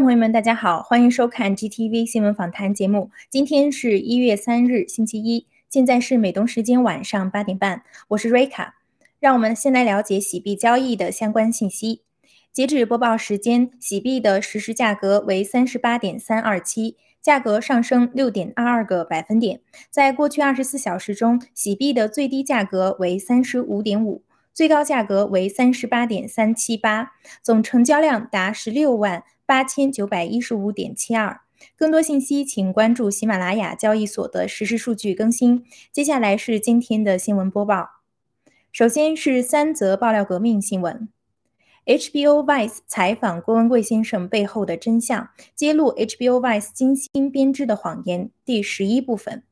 朋友们，大家好，欢迎收看 GTV 新闻访谈节目。今天是一月三日，星期一，现在是美东时间晚上八点半，我是瑞卡。让我们先来了解洗币交易的相关信息。截止播报时间，洗币的实时价格为三十八点三二七，价格上升六点二二个百分点。在过去二十四小时中，洗币的最低价格为三十五点五，最高价格为三十八点三七八，总成交量达十六万。八千九百一十五点七二。更多信息，请关注喜马拉雅交易所的实时数据更新。接下来是今天的新闻播报。首先是三则爆料革命新闻：HBO Vice 采访郭文贵先生背后的真相，揭露 HBO Vice 精心编织的谎言。第十一部分。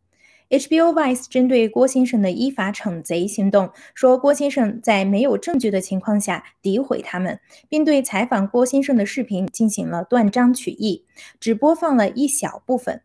HBO Vice 针对郭先生的依法惩贼行动，说郭先生在没有证据的情况下诋毁他们，并对采访郭先生的视频进行了断章取义，只播放了一小部分。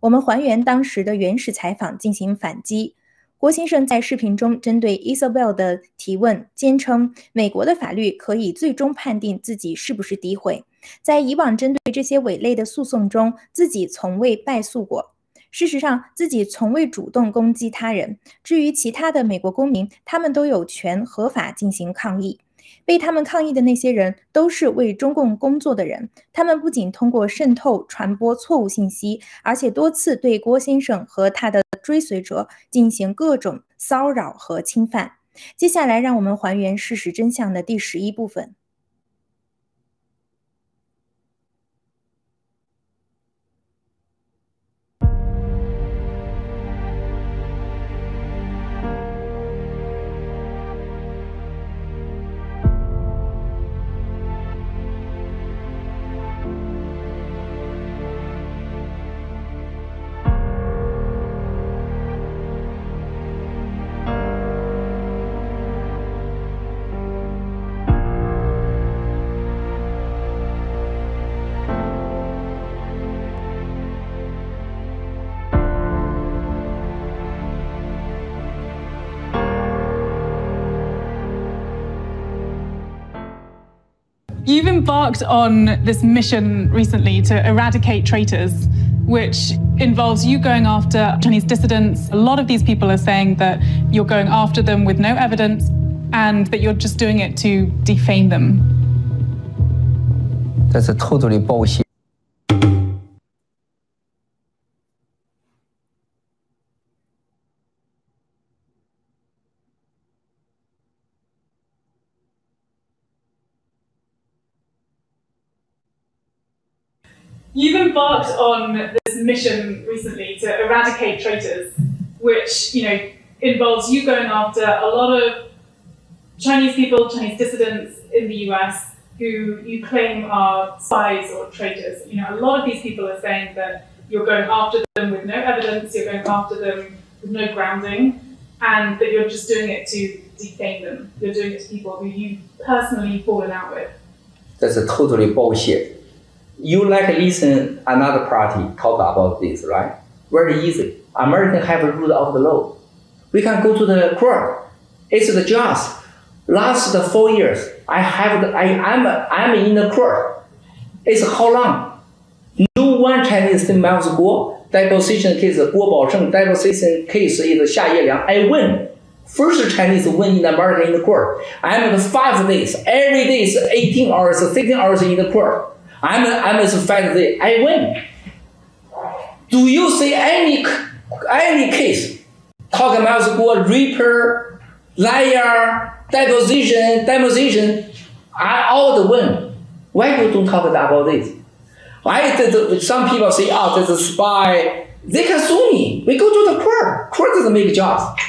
我们还原当时的原始采访进行反击。郭先生在视频中针对 Isabel 的提问，坚称美国的法律可以最终判定自己是不是诋毁。在以往针对这些伪类的诉讼中，自己从未败诉过。事实上，自己从未主动攻击他人。至于其他的美国公民，他们都有权合法进行抗议。被他们抗议的那些人，都是为中共工作的人。他们不仅通过渗透传播错误信息，而且多次对郭先生和他的追随者进行各种骚扰和侵犯。接下来，让我们还原事实真相的第十一部分。Embarked on this mission recently to eradicate traitors, which involves you going after Chinese dissidents. A lot of these people are saying that you're going after them with no evidence and that you're just doing it to defame them. That's a totally bullshit. You've embarked on this mission recently to eradicate traitors, which you know involves you going after a lot of Chinese people, Chinese dissidents in the US who you claim are spies or traitors. You know, a lot of these people are saying that you're going after them with no evidence, you're going after them with no grounding, and that you're just doing it to defame them. You're doing it to people who you've personally fallen out with. That's a totally bullshit you like listen another party talk about this, right? Very easy. American have a rule of the law. We can go to the court. It's the judge. Last four years, I have the, I am I'm in the court. It's how long? No one Chinese thing Miles Guo deposition case Guo Baosheng deposition case is Xia Yeliang. I win. First Chinese win in America in the court. I'm the five days. Every day is 18 hours, 16 hours in the court. I'm I'm fact that I win. Do you see any any case talk about school reaper, liar, deposition, deposition? I all the win. Why you don't talk about this? Why did some people say, oh, there's a spy? They can sue me. We go to the court. Court doesn't make jobs.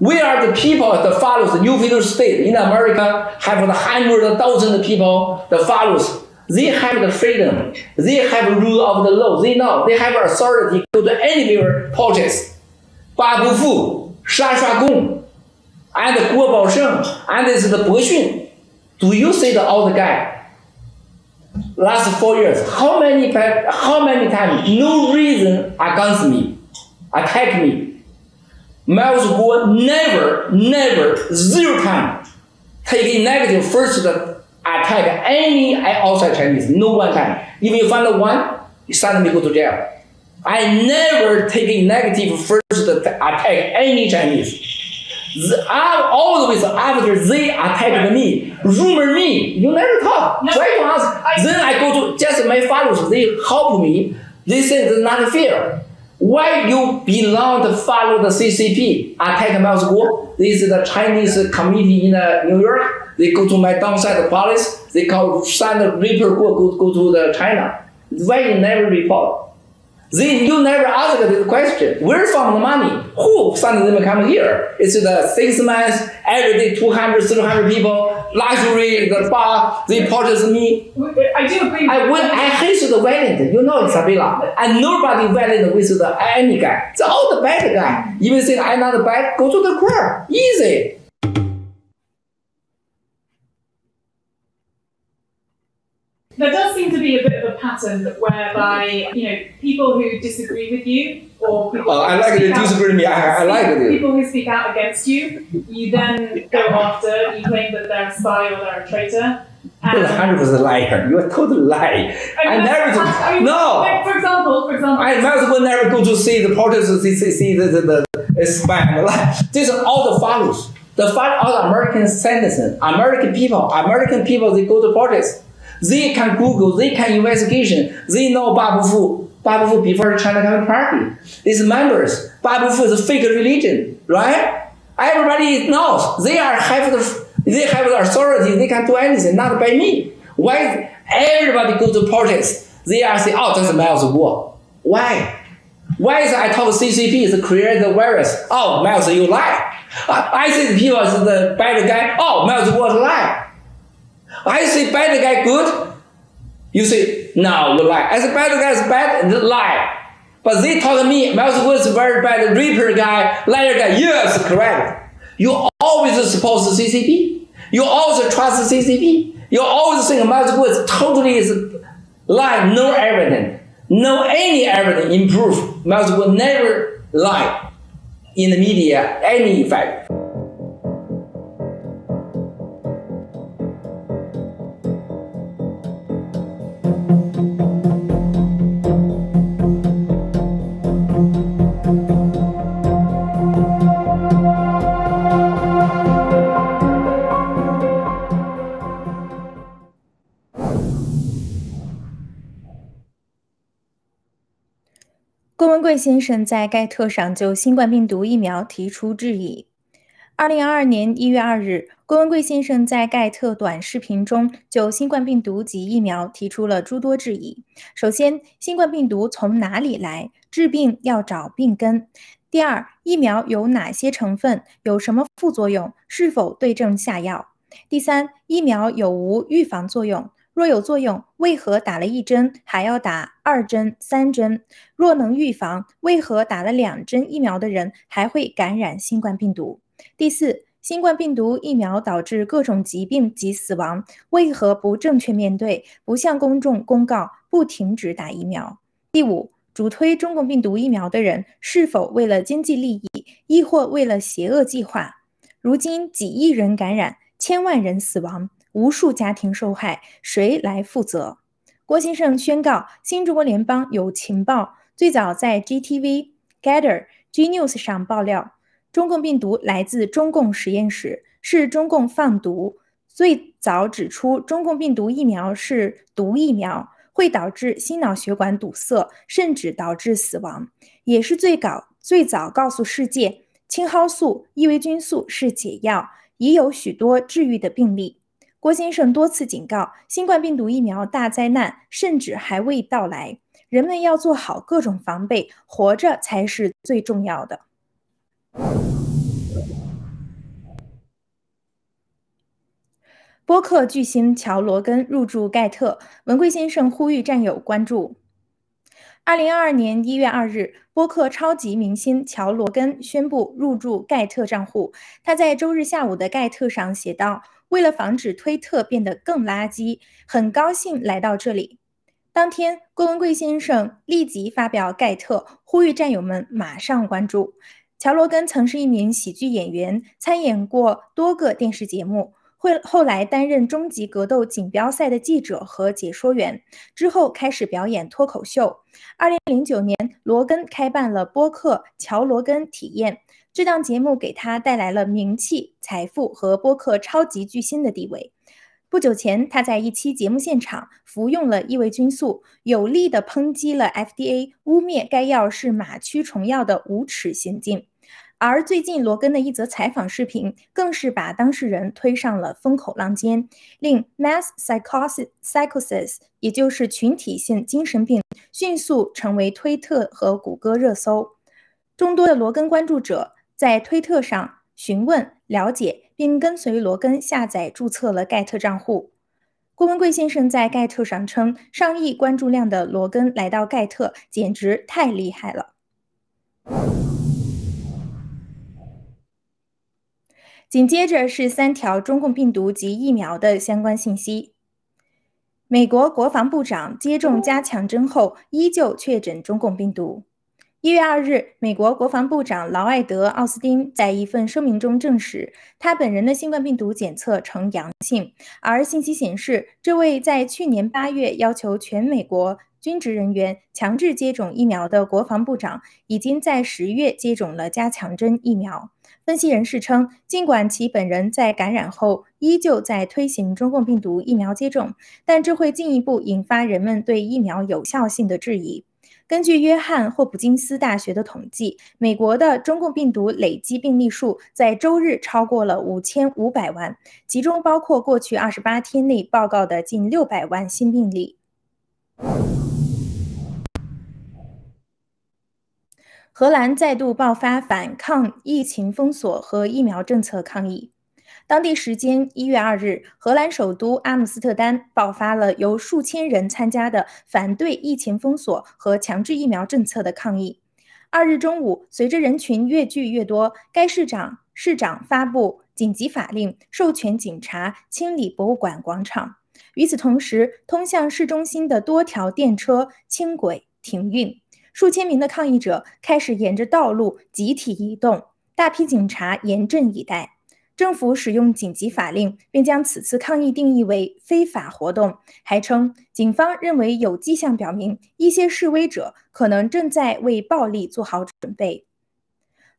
We are the people that follows the New Federal State in America, have the hundred thousand people that follows they have the freedom. They have rule of the law. They know they have authority to the anywhere purchase. Ba Bufu, Sha Sha Gong, and Guo Baosheng, and this is the Bo Xun. Do you see the old guy? Last four years, how many how many times no reason against me, attack me? Miles Guo never, never, zero time taking negative first the attack any outside Chinese. No one can. If you find one, you suddenly go to jail. I never take negative first attack any Chinese. I always after they attack me, rumor me, you never talk. No, Try to ask. Then I go to just my followers. They help me. They say it's not fair. Why you belong to follow the CCP? Attack Miles Guo. This is the Chinese committee in uh, New York. They go to my downside police. They call send the Reaper Guo go, go to the China. Why you never report? Then you never ask this question. Where from the money? Who sent them come here? It's the six months, every day 200, 300 people, luxury, the bar, they purchase me. I do agree. I when I hate the violent, you know Isabella, and nobody violent with the any guy. It's all the bad guy. Even think I'm not bad, go to the court. Easy. Pattern whereby, you know, people who disagree with you or people Oh, I who like out- disagree me. I, I like it. People who speak out against you, you then go after, you claim that they're a spy or they're a traitor. You're a hundred percent liar. You're a total lie. I never. I mean, no. like, for example, for example, I might as well never go to see the protests, see, see, see the, the, the, the spam. These are all the follows. The follow, all American citizens, American people, American people, they go to protests. They can Google, they can investigation. They know Babu Fu. Babu Fu before China Communist Party. These members, Babu Fu is a fake religion, right? Everybody knows. They are have the, they have the authority. They can do anything, not by me. Why everybody go to protest? They are saying, oh, a Miles War. Why? Why is I told CCP is create the virus? Oh, Miles, you lie. I, I say people is the bad guy. Oh, Miles was lie. I say bad guy good. You say no, you lie. I say bad guy is bad, lie. But they told me Miles was very bad, reaper guy, liar guy. Yes, correct. You always suppose CCP. You always trust CCP. You always think Miles was totally is lie, no evidence, no any evidence improve. Miles will never lie in the media any effect. 郭文贵先生在盖特上就新冠病毒疫苗提出质疑。二零二二年一月二日，郭文贵先生在盖特短视频中就新冠病毒及疫苗提出了诸多质疑。首先，新冠病毒从哪里来？治病要找病根。第二，疫苗有哪些成分？有什么副作用？是否对症下药？第三，疫苗有无预防作用？若有作用，为何打了一针还要打二针、三针？若能预防，为何打了两针疫苗的人还会感染新冠病毒？第四，新冠病毒疫苗导致各种疾病及死亡，为何不正确面对，不向公众公告，不停止打疫苗？第五，主推中共病毒疫苗的人是否为了经济利益，亦或为了邪恶计划？如今几亿人感染，千万人死亡。无数家庭受害，谁来负责？郭先生宣告，新中国联邦有情报，最早在 GTV、Gather、G News 上爆料，中共病毒来自中共实验室，是中共放毒。最早指出，中共病毒疫苗是毒疫苗，会导致心脑血管堵塞，甚至导致死亡。也是最早最早告诉世界，青蒿素、伊维菌素是解药，已有许多治愈的病例。郭先生多次警告，新冠病毒疫苗大灾难甚至还未到来，人们要做好各种防备，活着才是最重要的。播客巨星乔罗根入驻盖特，文贵先生呼吁战友关注。二零二二年一月二日，播客超级明星乔罗根宣布入驻盖特账户。他在周日下午的盖特上写道。为了防止推特变得更垃圾，很高兴来到这里。当天，郭文贵先生立即发表盖特，呼吁战友们马上关注。乔罗根曾是一名喜剧演员，参演过多个电视节目，会后来担任终极格斗锦标赛的记者和解说员，之后开始表演脱口秀。二零零九年，罗根开办了播客《乔罗根体验》，这档节目给他带来了名气、财富和播客超级巨星的地位。不久前，他在一期节目现场服用了异维菌素，有力地抨击了 FDA 污蔑该药是马驱虫药的无耻行径。而最近罗根的一则采访视频，更是把当事人推上了风口浪尖，令 mass psychosis，也就是群体性精神病，迅速成为推特和谷歌热搜。众多的罗根关注者在推特上询问、了解，并跟随罗根下载、注册了盖特账户。郭文贵先生在盖特上称，上亿关注量的罗根来到盖特，简直太厉害了。紧接着是三条中共病毒及疫苗的相关信息。美国国防部长接种加强针后依旧确诊中共病毒。一月二日，美国国防部长劳埃德·奥斯汀在一份声明中证实，他本人的新冠病毒检测呈阳性。而信息显示，这位在去年八月要求全美国军职人员强制接种疫苗的国防部长，已经在十月接种了加强针疫苗。分析人士称，尽管其本人在感染后依旧在推行中共病毒疫苗接种，但这会进一步引发人们对疫苗有效性的质疑。根据约翰霍普金斯大学的统计，美国的中共病毒累计病例数在周日超过了五千五百万，其中包括过去二十八天内报告的近六百万新病例。荷兰再度爆发反抗疫情封锁和疫苗政策抗议。当地时间一月二日，荷兰首都阿姆斯特丹爆发了由数千人参加的反对疫情封锁和强制疫苗政策的抗议。二日中午，随着人群越聚越多，该市长市长发布紧急法令，授权警察清理博物馆广场。与此同时，通向市中心的多条电车、轻轨停运。数千名的抗议者开始沿着道路集体移动，大批警察严阵以待。政府使用紧急法令，并将此次抗议定义为非法活动，还称警方认为有迹象表明一些示威者可能正在为暴力做好准备。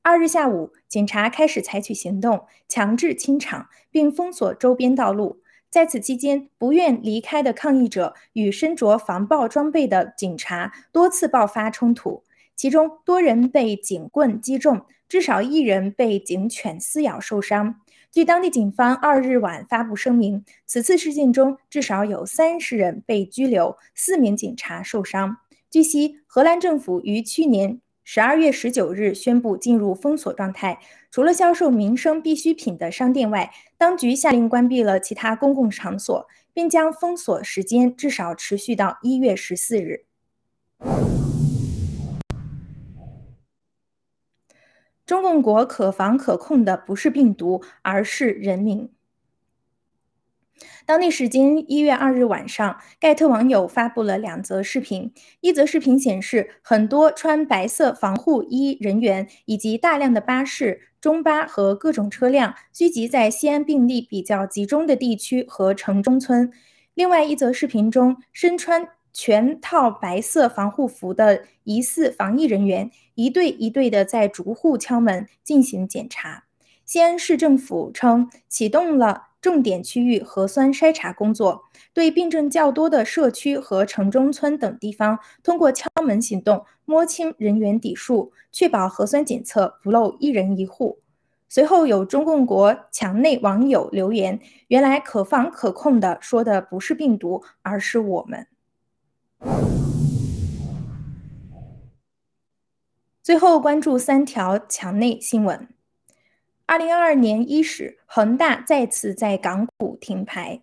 二日下午，警察开始采取行动，强制清场并封锁周边道路。在此期间，不愿离开的抗议者与身着防暴装备的警察多次爆发冲突，其中多人被警棍击中，至少一人被警犬撕咬受伤。据当地警方二日晚发布声明，此次事件中至少有三十人被拘留，四名警察受伤。据悉，荷兰政府于去年。十二月十九日宣布进入封锁状态，除了销售民生必需品的商店外，当局下令关闭了其他公共场所，并将封锁时间至少持续到一月十四日。中共国可防可控的不是病毒，而是人民。当地时间一月二日晚上，盖特网友发布了两则视频。一则视频显示，很多穿白色防护衣人员以及大量的巴士、中巴和各种车辆聚集在西安病例比较集中的地区和城中村。另外一则视频中，身穿全套白色防护服的疑似防疫人员一队一队的在逐户敲门进行检查。西安市政府称，启动了。重点区域核酸筛查工作，对病症较多的社区和城中村等地方，通过敲门行动摸清人员底数，确保核酸检测不漏一人一户。随后有中共国墙内网友留言：“原来可防可控的说的不是病毒，而是我们。”最后关注三条墙内新闻。二零二二年伊始，恒大再次在港股停牌。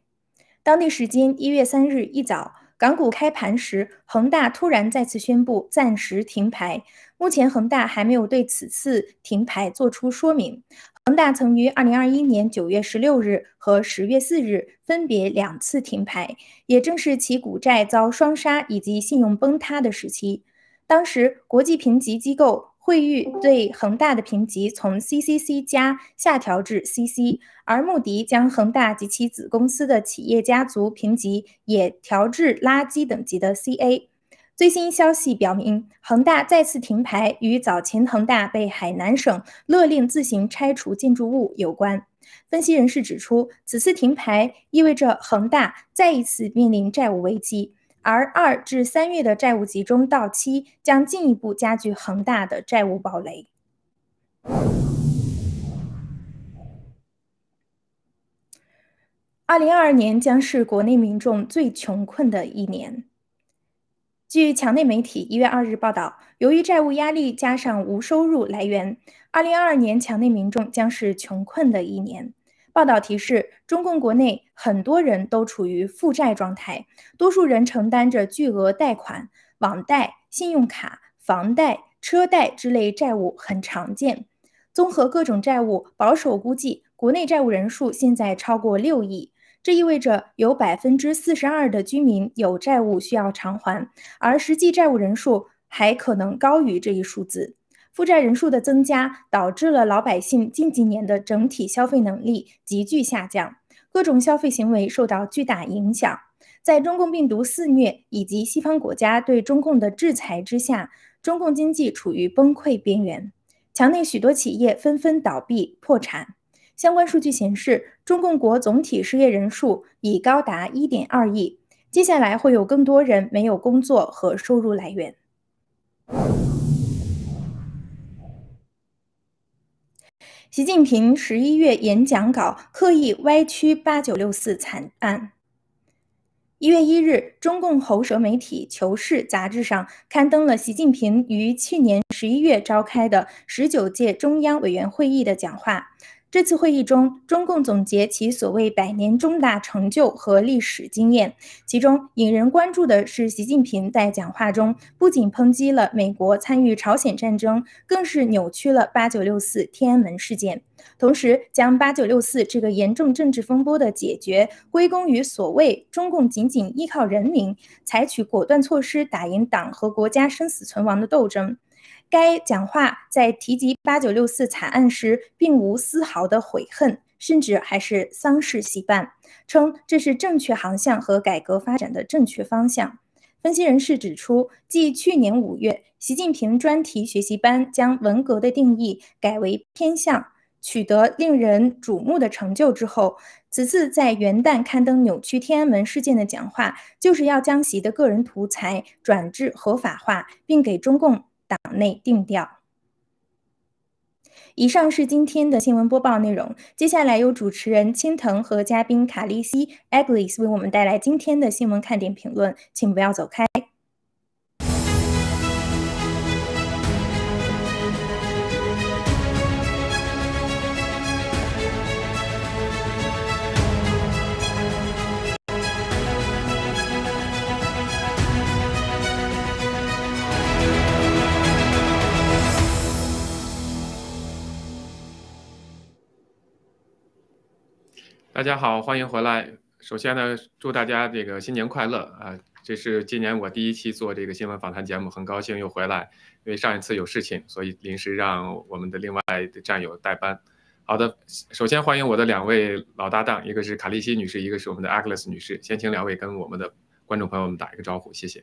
当地时间一月三日一早，港股开盘时，恒大突然再次宣布暂时停牌。目前，恒大还没有对此次停牌作出说明。恒大曾于二零二一年九月十六日和十月四日分别两次停牌，也正是其股债遭双杀以及信用崩塌的时期。当时，国际评级机构惠誉对恒大的评级从 CCC 加下调至 CC，而穆迪将恒大及其子公司的企业家族评级也调至垃圾等级的 CA。最新消息表明，恒大再次停牌与早前恒大被海南省勒令自行拆除建筑物有关。分析人士指出，此次停牌意味着恒大再一次面临债务危机，而二至三月的债务集中到期将进一步加剧恒大的债务暴雷。二零二二年将是国内民众最穷困的一年。据墙内媒体一月二日报道，由于债务压力加上无收入来源，二零二二年墙内民众将是穷困的一年。报道提示，中共国内很多人都处于负债状态，多数人承担着巨额贷款、网贷、信用卡、房贷、车贷之类债务很常见。综合各种债务，保守估计，国内债务人数现在超过六亿。这意味着有百分之四十二的居民有债务需要偿还，而实际债务人数还可能高于这一数字。负债人数的增加导致了老百姓近几年的整体消费能力急剧下降，各种消费行为受到巨大影响。在中共病毒肆虐以及西方国家对中共的制裁之下，中共经济处于崩溃边缘，墙内许多企业纷纷倒闭破产。相关数据显示，中共国总体失业人数已高达1.2亿，接下来会有更多人没有工作和收入来源。习近平十一月演讲稿刻意歪曲八九六四惨案。一月一日，中共喉舌媒体《求是》杂志上刊登了习近平于去年十一月召开的十九届中央委员会议的讲话。这次会议中，中共总结其所谓百年重大成就和历史经验。其中引人关注的是，习近平在讲话中不仅抨击了美国参与朝鲜战争，更是扭曲了八九六四天安门事件，同时将八九六四这个严重政治风波的解决归功于所谓中共仅仅依靠人民，采取果断措施打赢党和国家生死存亡的斗争。该讲话在提及八九六四惨案时，并无丝毫的悔恨，甚至还是丧事喜办，称这是正确航向和改革发展的正确方向。分析人士指出，继去年五月习近平专题学习班将文革的定义改为偏向，取得令人瞩目的成就之后，此次在元旦刊登扭曲天安门事件的讲话，就是要将习的个人图财转至合法化，并给中共。党内定调。以上是今天的新闻播报内容。接下来由主持人青藤和嘉宾卡利西 （Aglis） 为我们带来今天的新闻看点评论，请不要走开。大家好，欢迎回来。首先呢，祝大家这个新年快乐啊！这是今年我第一期做这个新闻访谈节目，很高兴又回来。因为上一次有事情，所以临时让我们的另外的战友代班。好的，首先欢迎我的两位老搭档，一个是卡利西女士，一个是我们的 Agnes 女士。先请两位跟我们的观众朋友们打一个招呼，谢谢。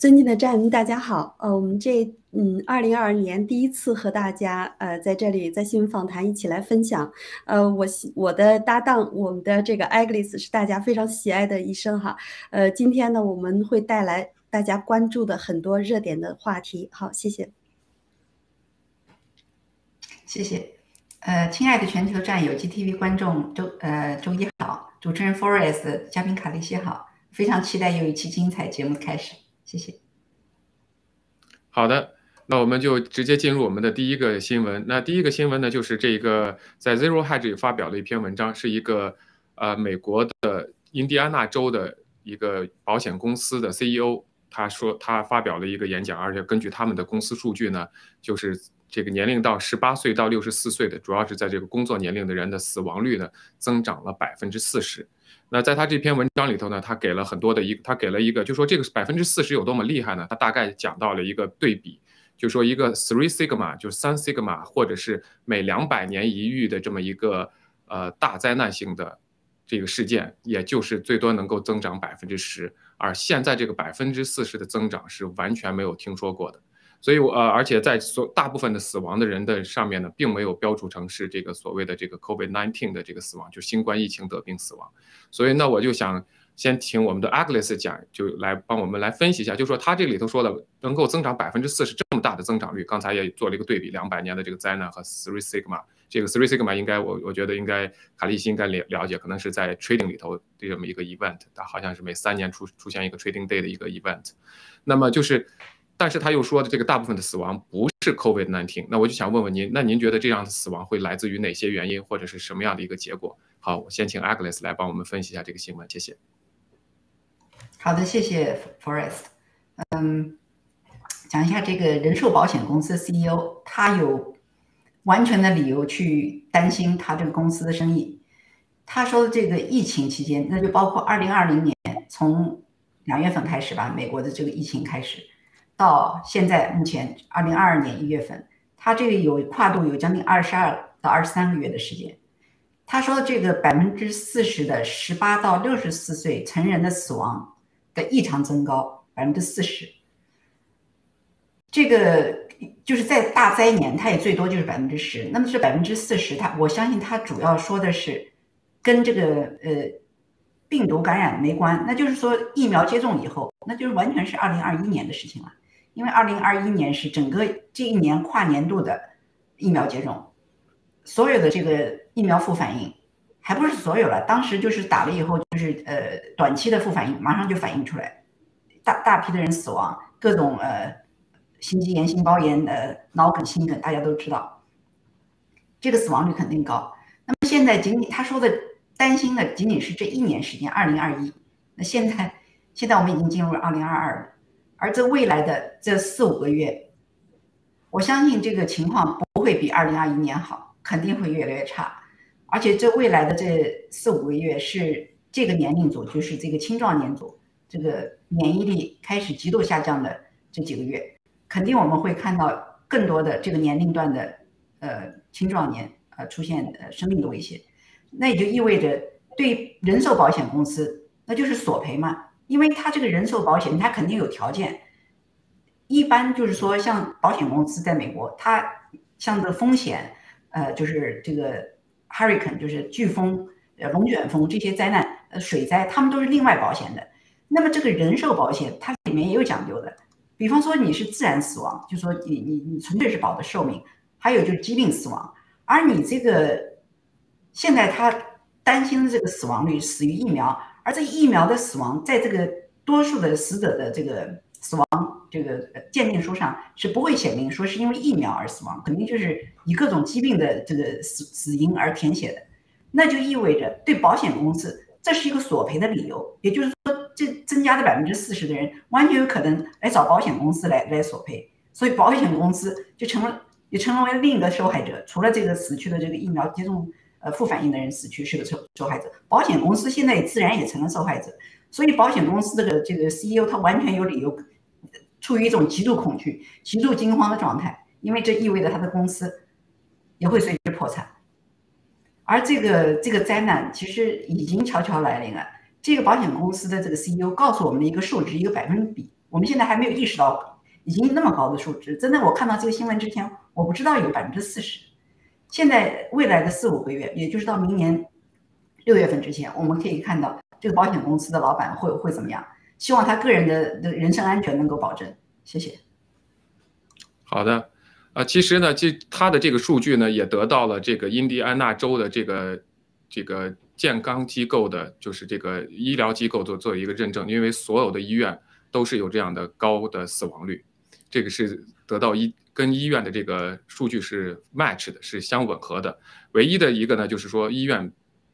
尊敬的战友们，大家好。呃，我们这嗯，二零二二年第一次和大家呃在这里在新闻访谈一起来分享。呃，我我的搭档，我们的这个 Agnes 是大家非常喜爱的医生哈。呃，今天呢，我们会带来大家关注的很多热点的话题。好，谢谢。谢谢。呃，亲爱的全球战友、GTV 观众，周呃周一好，主持人 Forest，嘉宾卡利西好，非常期待又一期精彩节目的开始。谢谢。好的，那我们就直接进入我们的第一个新闻。那第一个新闻呢，就是这个在 Zero Hedge 发表了一篇文章，是一个呃美国的印第安纳州的一个保险公司的 CEO，他说他发表了一个演讲，而且根据他们的公司数据呢，就是这个年龄到十八岁到六十四岁的，主要是在这个工作年龄的人的死亡率呢，增长了百分之四十。那在他这篇文章里头呢，他给了很多的一，他给了一个，就说这个百分之四十有多么厉害呢？他大概讲到了一个对比，就说一个 three sigma 就是三 sigma，或者是每两百年一遇的这么一个呃大灾难性的这个事件，也就是最多能够增长百分之十，而现在这个百分之四十的增长是完全没有听说过的。所以，呃，而且在所大部分的死亡的人的上面呢，并没有标注成是这个所谓的这个 COVID-19 的这个死亡，就新冠疫情得病死亡。所以，那我就想先请我们的 Agnes 讲，就来帮我们来分析一下，就说他这里头说的能够增长百分之四十这么大的增长率，刚才也做了一个对比，两百年的这个灾难和 Three Sigma，这个 Three Sigma 应该我我觉得应该卡利西应该了了解，可能是在 Trading 里头的这么一个 event，它好像是每三年出出现一个 Trading Day 的一个 event，那么就是。但是他又说的这个大部分的死亡不是 COVID-19，那我就想问问您，那您觉得这样的死亡会来自于哪些原因，或者是什么样的一个结果？好，我先请 Agnes 来帮我们分析一下这个新闻，谢谢。好的，谢谢 Forest。嗯，讲一下这个人寿保险公司 CEO，他有完全的理由去担心他这个公司的生意。他说的这个疫情期间，那就包括2020年从两月份开始吧，美国的这个疫情开始。到现在目前二零二二年一月份，他这个有跨度有将近二十二到二十三个月的时间。他说这个百分之四十的十八到六十四岁成人的死亡的异常增高，百分之四十。这个就是在大灾年，它也最多就是百分之十。那么这百分之四十，他我相信他主要说的是跟这个呃病毒感染没关，那就是说疫苗接种以后，那就是完全是二零二一年的事情了。因为二零二一年是整个这一年跨年度的疫苗接种，所有的这个疫苗副反应，还不是所有了。当时就是打了以后，就是呃短期的副反应马上就反映出来，大大批的人死亡，各种呃心肌炎、心包炎、呃脑梗、心梗，大家都知道，这个死亡率肯定高。那么现在仅仅他说的担心的仅仅是这一年时间，二零二一。那现在现在我们已经进入了二零二二了。而这未来的这四五个月，我相信这个情况不会比二零二一年好，肯定会越来越差。而且这未来的这四五个月是这个年龄组，就是这个青壮年组，这个免疫力开始极度下降的这几个月，肯定我们会看到更多的这个年龄段的呃青壮年呃出现呃生命的威胁。那也就意味着对人寿保险公司，那就是索赔嘛。因为他这个人寿保险，他肯定有条件。一般就是说，像保险公司在美国，它像这风险，呃，就是这个 hurricane，就是飓风、呃龙卷风这些灾难，呃水灾，他们都是另外保险的。那么这个人寿保险，它里面也有讲究的。比方说你是自然死亡，就说你你你纯粹是保的寿命，还有就是疾病死亡。而你这个现在他担心的这个死亡率，死于疫苗。而这疫苗的死亡，在这个多数的死者的这个死亡这个鉴定书上是不会写明说是因为疫苗而死亡，肯定就是以各种疾病的这个死死因而填写的。那就意味着对保险公司这是一个索赔的理由，也就是说，这增加的百分之四十的人完全有可能来找保险公司来来索赔，所以保险公司就成了也成为了另一个受害者，除了这个死去的这个疫苗接种。呃，副反应的人死去是个受受害者，保险公司现在也自然也成了受害者，所以保险公司这个这个 CEO 他完全有理由处于一种极度恐惧、极度惊慌的状态，因为这意味着他的公司也会随之破产。而这个这个灾难其实已经悄悄来临了。这个保险公司的这个 CEO 告诉我们的一个数值，一个百分比，我们现在还没有意识到已经那么高的数值。真的，我看到这个新闻之前，我不知道有百分之四十。现在未来的四五个月，也就是到明年六月份之前，我们可以看到这个保险公司的老板会会怎么样？希望他个人的的人身安全能够保证。谢谢。好的，呃，其实呢，这他的这个数据呢，也得到了这个印第安纳州的这个这个健康机构的，就是这个医疗机构做做一个认证，因为所有的医院都是有这样的高的死亡率，这个是得到医。跟医院的这个数据是 match 的，是相吻合的。唯一的一个呢，就是说医院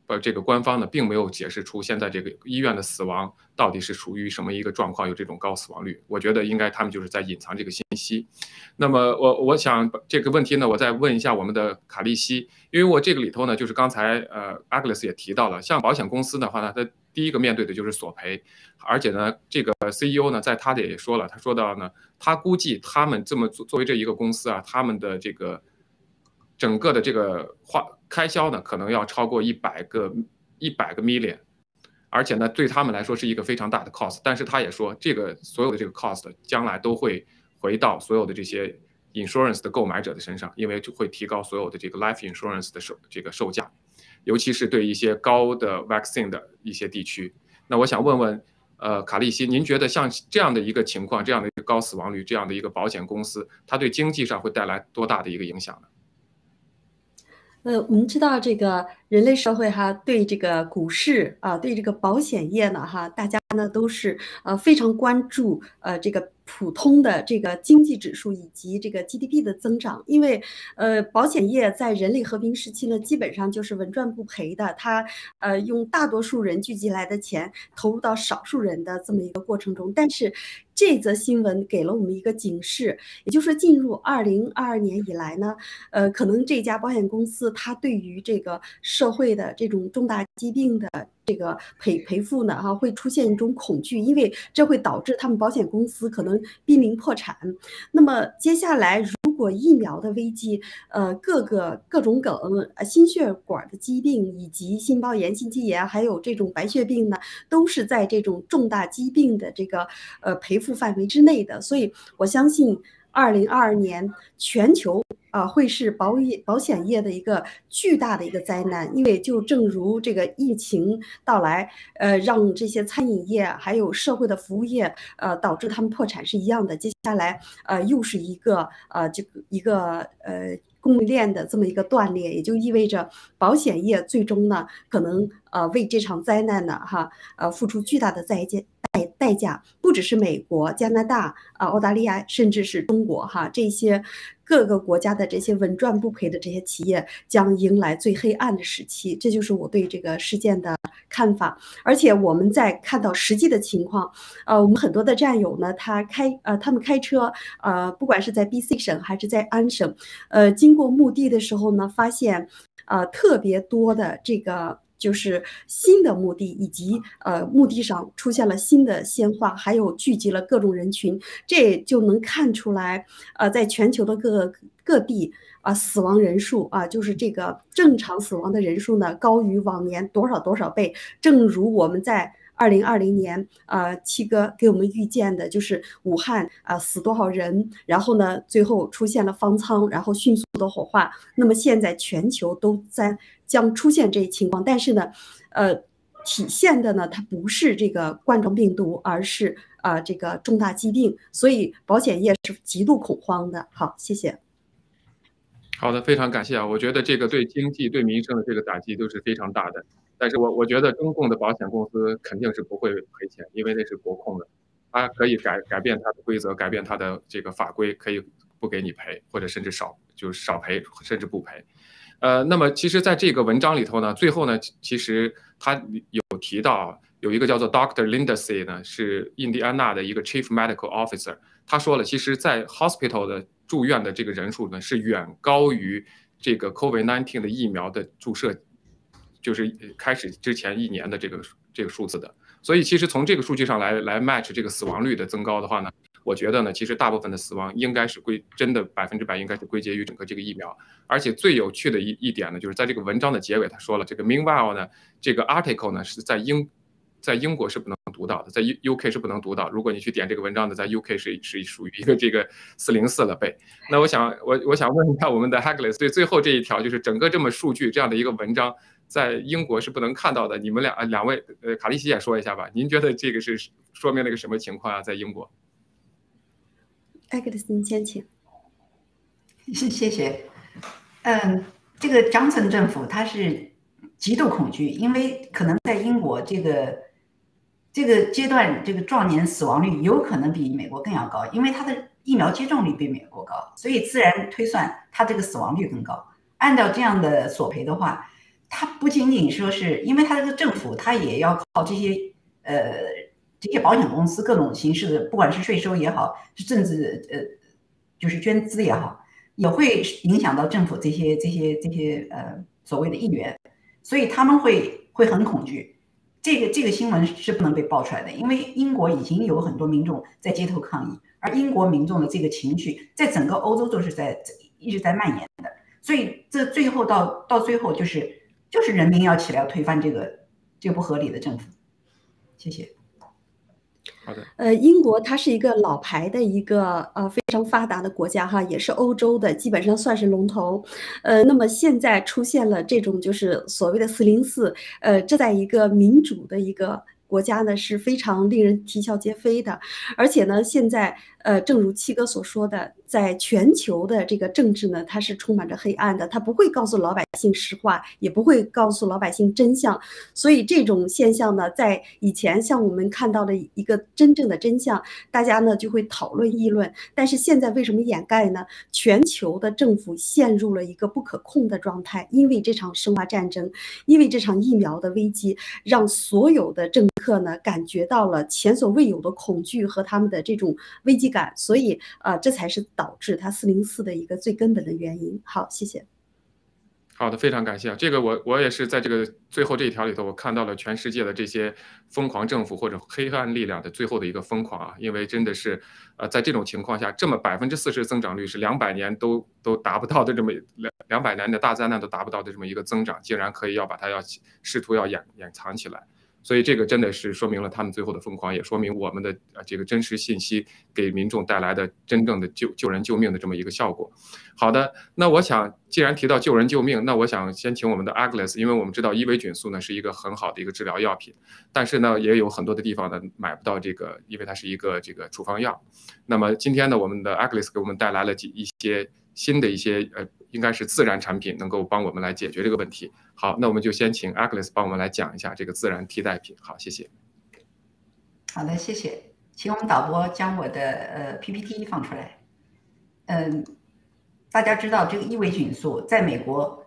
呃，这个官方呢并没有解释出现在这个医院的死亡到底是属于什么一个状况，有这种高死亡率。我觉得应该他们就是在隐藏这个信息。那么我我想这个问题呢，我再问一下我们的卡利西，因为我这个里头呢，就是刚才呃阿格 l 斯也提到了，像保险公司的话呢，它第一个面对的就是索赔，而且呢，这个 CEO 呢在他的也说了，他说到呢，他估计他们这么作作为这一个公司啊，他们的这个整个的这个花。开销呢，可能要超过一百个一百个 million，而且呢，对他们来说是一个非常大的 cost。但是他也说，这个所有的这个 cost 将来都会回到所有的这些 insurance 的购买者的身上，因为就会提高所有的这个 life insurance 的售这个售价，尤其是对一些高的 vaccine 的一些地区。那我想问问，呃，卡利西，您觉得像这样的一个情况，这样的一个高死亡率，这样的一个保险公司，它对经济上会带来多大的一个影响呢？呃，我们知道这个人类社会哈，对这个股市啊，对这个保险业呢哈，大家呢都是呃非常关注呃这个。普通的这个经济指数以及这个 GDP 的增长，因为呃，保险业在人类和平时期呢，基本上就是稳赚不赔的。它呃，用大多数人聚集来的钱投入到少数人的这么一个过程中。但是这则新闻给了我们一个警示，也就是说，进入二零二二年以来呢，呃，可能这家保险公司它对于这个社会的这种重大疾病的。这个赔赔付呢，哈，会出现一种恐惧，因为这会导致他们保险公司可能濒临破产。那么接下来，如果疫苗的危机，呃，各个各种梗，呃，心血管的疾病以及心包炎、心肌炎，还有这种白血病呢，都是在这种重大疾病的这个呃赔付范围之内的。所以我相信，二零二二年全球。啊，会是保业保险业的一个巨大的一个灾难，因为就正如这个疫情到来，呃，让这些餐饮业还有社会的服务业，呃，导致他们破产是一样的。接下来，呃，又是一个呃，这个一个呃供应链的这么一个断裂，也就意味着保险业最终呢，可能呃为这场灾难呢，哈，呃，付出巨大的代价。代代价，不只是美国、加拿大啊、澳大利亚，甚至是中国哈，这些。各个国家的这些稳赚不赔的这些企业将迎来最黑暗的时期，这就是我对这个事件的看法。而且我们在看到实际的情况，呃，我们很多的战友呢，他开呃，他们开车，呃，不管是在 BC 省还是在安省，呃，经过墓地的时候呢，发现，呃，特别多的这个。就是新的墓地，以及呃墓地上出现了新的鲜花，还有聚集了各种人群，这就能看出来，呃，在全球的各个各地啊，死亡人数啊，就是这个正常死亡的人数呢，高于往年多少多少倍。正如我们在。二零二零年，啊，七哥给我们预见的就是武汉啊死多少人，然后呢，最后出现了方舱，然后迅速的火化。那么现在全球都在将出现这一情况，但是呢，呃，体现的呢，它不是这个冠状病毒，而是啊这个重大疾病，所以保险业是极度恐慌的。好，谢谢。好的，非常感谢啊！我觉得这个对经济、对民生的这个打击都是非常大的。但是我我觉得中共的保险公司肯定是不会赔钱，因为那是国控的，它可以改改变它的规则，改变它的这个法规，可以不给你赔，或者甚至少就是少赔，甚至不赔。呃，那么其实在这个文章里头呢，最后呢，其实他有提到有一个叫做 Doctor Lindsay 呢，是印第安纳的一个 Chief Medical Officer，他说了，其实，在 hospital 的住院的这个人数呢，是远高于这个 COVID-19 的疫苗的注射，就是开始之前一年的这个这个数字的。所以，其实从这个数据上来来 match 这个死亡率的增高的话呢，我觉得呢，其实大部分的死亡应该是归真的百分之百应该是归结于整个这个疫苗。而且最有趣的一一点呢，就是在这个文章的结尾，他说了这个 Meanwhile 呢，这个 article 呢是在英。在英国是不能读到的，在 U U K 是不能读到。如果你去点这个文章的，在 U K 是是属于一个这个四零四了倍。那我想我我想问一下我们的 Haglis，对最后这一条就是整个这么数据这样的一个文章，在英国是不能看到的。你们两两位呃卡利西也说一下吧，您觉得这个是说明了一个什么情况啊？在英国，Haglis 您先请。谢谢。嗯，这个 Johnson 政府他是极度恐惧，因为可能在英国这个。这个阶段，这个壮年死亡率有可能比美国更要高，因为它的疫苗接种率比美国高，所以自然推算它这个死亡率更高。按照这样的索赔的话，它不仅仅说是因为它这个政府，它也要靠这些呃这些保险公司各种形式的，不管是税收也好，是政治呃就是捐资也好，也会影响到政府这些这些这些呃所谓的议员，所以他们会会很恐惧。这个这个新闻是不能被爆出来的，因为英国已经有很多民众在街头抗议，而英国民众的这个情绪在整个欧洲都是在一直在蔓延的，所以这最后到到最后就是就是人民要起来要推翻这个这个不合理的政府。谢谢。好的，呃，英国它是一个老牌的一个呃非常发达的国家哈，也是欧洲的，基本上算是龙头。呃，那么现在出现了这种就是所谓的四零四，呃，这在一个民主的一个国家呢是非常令人啼笑皆非的，而且呢，现在呃，正如七哥所说的。在全球的这个政治呢，它是充满着黑暗的，它不会告诉老百姓实话，也不会告诉老百姓真相。所以这种现象呢，在以前像我们看到的一个真正的真相，大家呢就会讨论议论。但是现在为什么掩盖呢？全球的政府陷入了一个不可控的状态，因为这场生化战争，因为这场疫苗的危机，让所有的政客呢感觉到了前所未有的恐惧和他们的这种危机感。所以啊，这才是。导致它四零四的一个最根本的原因。好，谢谢。好的，非常感谢啊！这个我我也是在这个最后这一条里头，我看到了全世界的这些疯狂政府或者黑暗力量的最后的一个疯狂啊！因为真的是，呃，在这种情况下，这么百分之四十增长率是两百年都都达不到的这么两两百年的大灾难都达不到的这么一个增长，竟然可以要把它要试图要掩掩藏起来。所以这个真的是说明了他们最后的疯狂，也说明我们的呃这个真实信息给民众带来的真正的救救人救命的这么一个效果。好的，那我想既然提到救人救命，那我想先请我们的 Agnes，因为我们知道伊维菌素呢是一个很好的一个治疗药品，但是呢也有很多的地方呢买不到这个，因为它是一个这个处方药。那么今天呢，我们的 Agnes 给我们带来了几一些新的一些呃。应该是自然产品能够帮我们来解决这个问题。好，那我们就先请 Agnes 帮我们来讲一下这个自然替代品。好，谢谢。好的，谢谢。请我们导播将我的呃 PPT 放出来。嗯，大家知道这个伊维菌素在美国，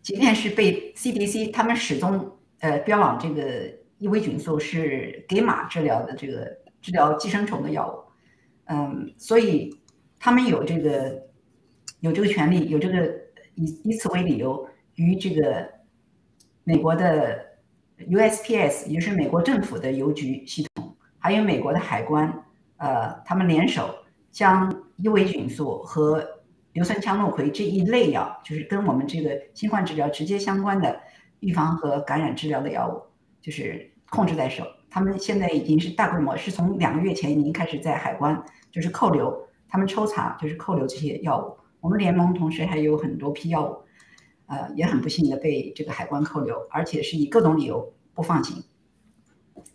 即便是被 CDC 他们始终呃标榜这个伊维菌素是给马治疗的这个治疗寄生虫的药物。嗯，所以他们有这个。有这个权利，有这个以以此为理由，与这个美国的 USPS，也就是美国政府的邮局系统，还有美国的海关，呃，他们联手将伊维菌素和硫酸羟氯喹这一类药，就是跟我们这个新冠治疗直接相关的预防和感染治疗的药物，就是控制在手。他们现在已经是大规模，是从两个月前已经开始在海关就是扣留，他们抽查就是扣留这些药物。我们联盟同时还有很多批药物，呃，也很不幸的被这个海关扣留，而且是以各种理由不放行。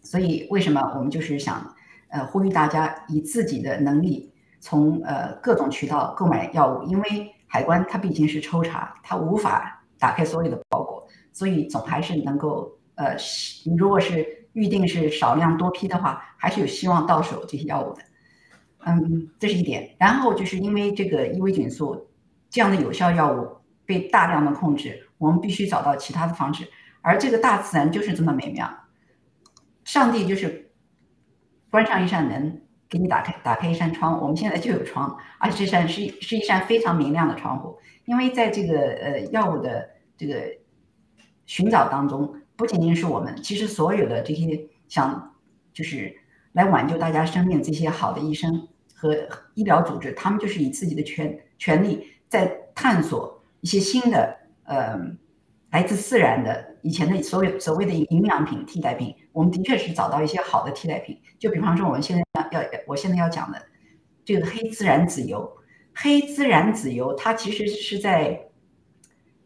所以，为什么我们就是想，呃，呼吁大家以自己的能力从呃各种渠道购买药物，因为海关它毕竟是抽查，它无法打开所有的包裹，所以总还是能够，呃，如果是预定是少量多批的话，还是有希望到手这些药物的。嗯，这是一点。然后就是因为这个伊维菌素这样的有效药物被大量的控制，我们必须找到其他的方式。而这个大自然就是这么美妙，上帝就是关上一扇门，给你打开打开一扇窗。我们现在就有窗，而且这扇是是一扇非常明亮的窗户。因为在这个呃药物的这个寻找当中，不仅仅是我们，其实所有的这些想就是来挽救大家生命这些好的医生。和医疗组织，他们就是以自己的权权利在探索一些新的，呃，来自自然的以前的所有所谓的营养品替代品。我们的确是找到一些好的替代品。就比方说，我们现在要要，我现在要讲的这个黑孜然籽油，黑孜然籽油它其实是在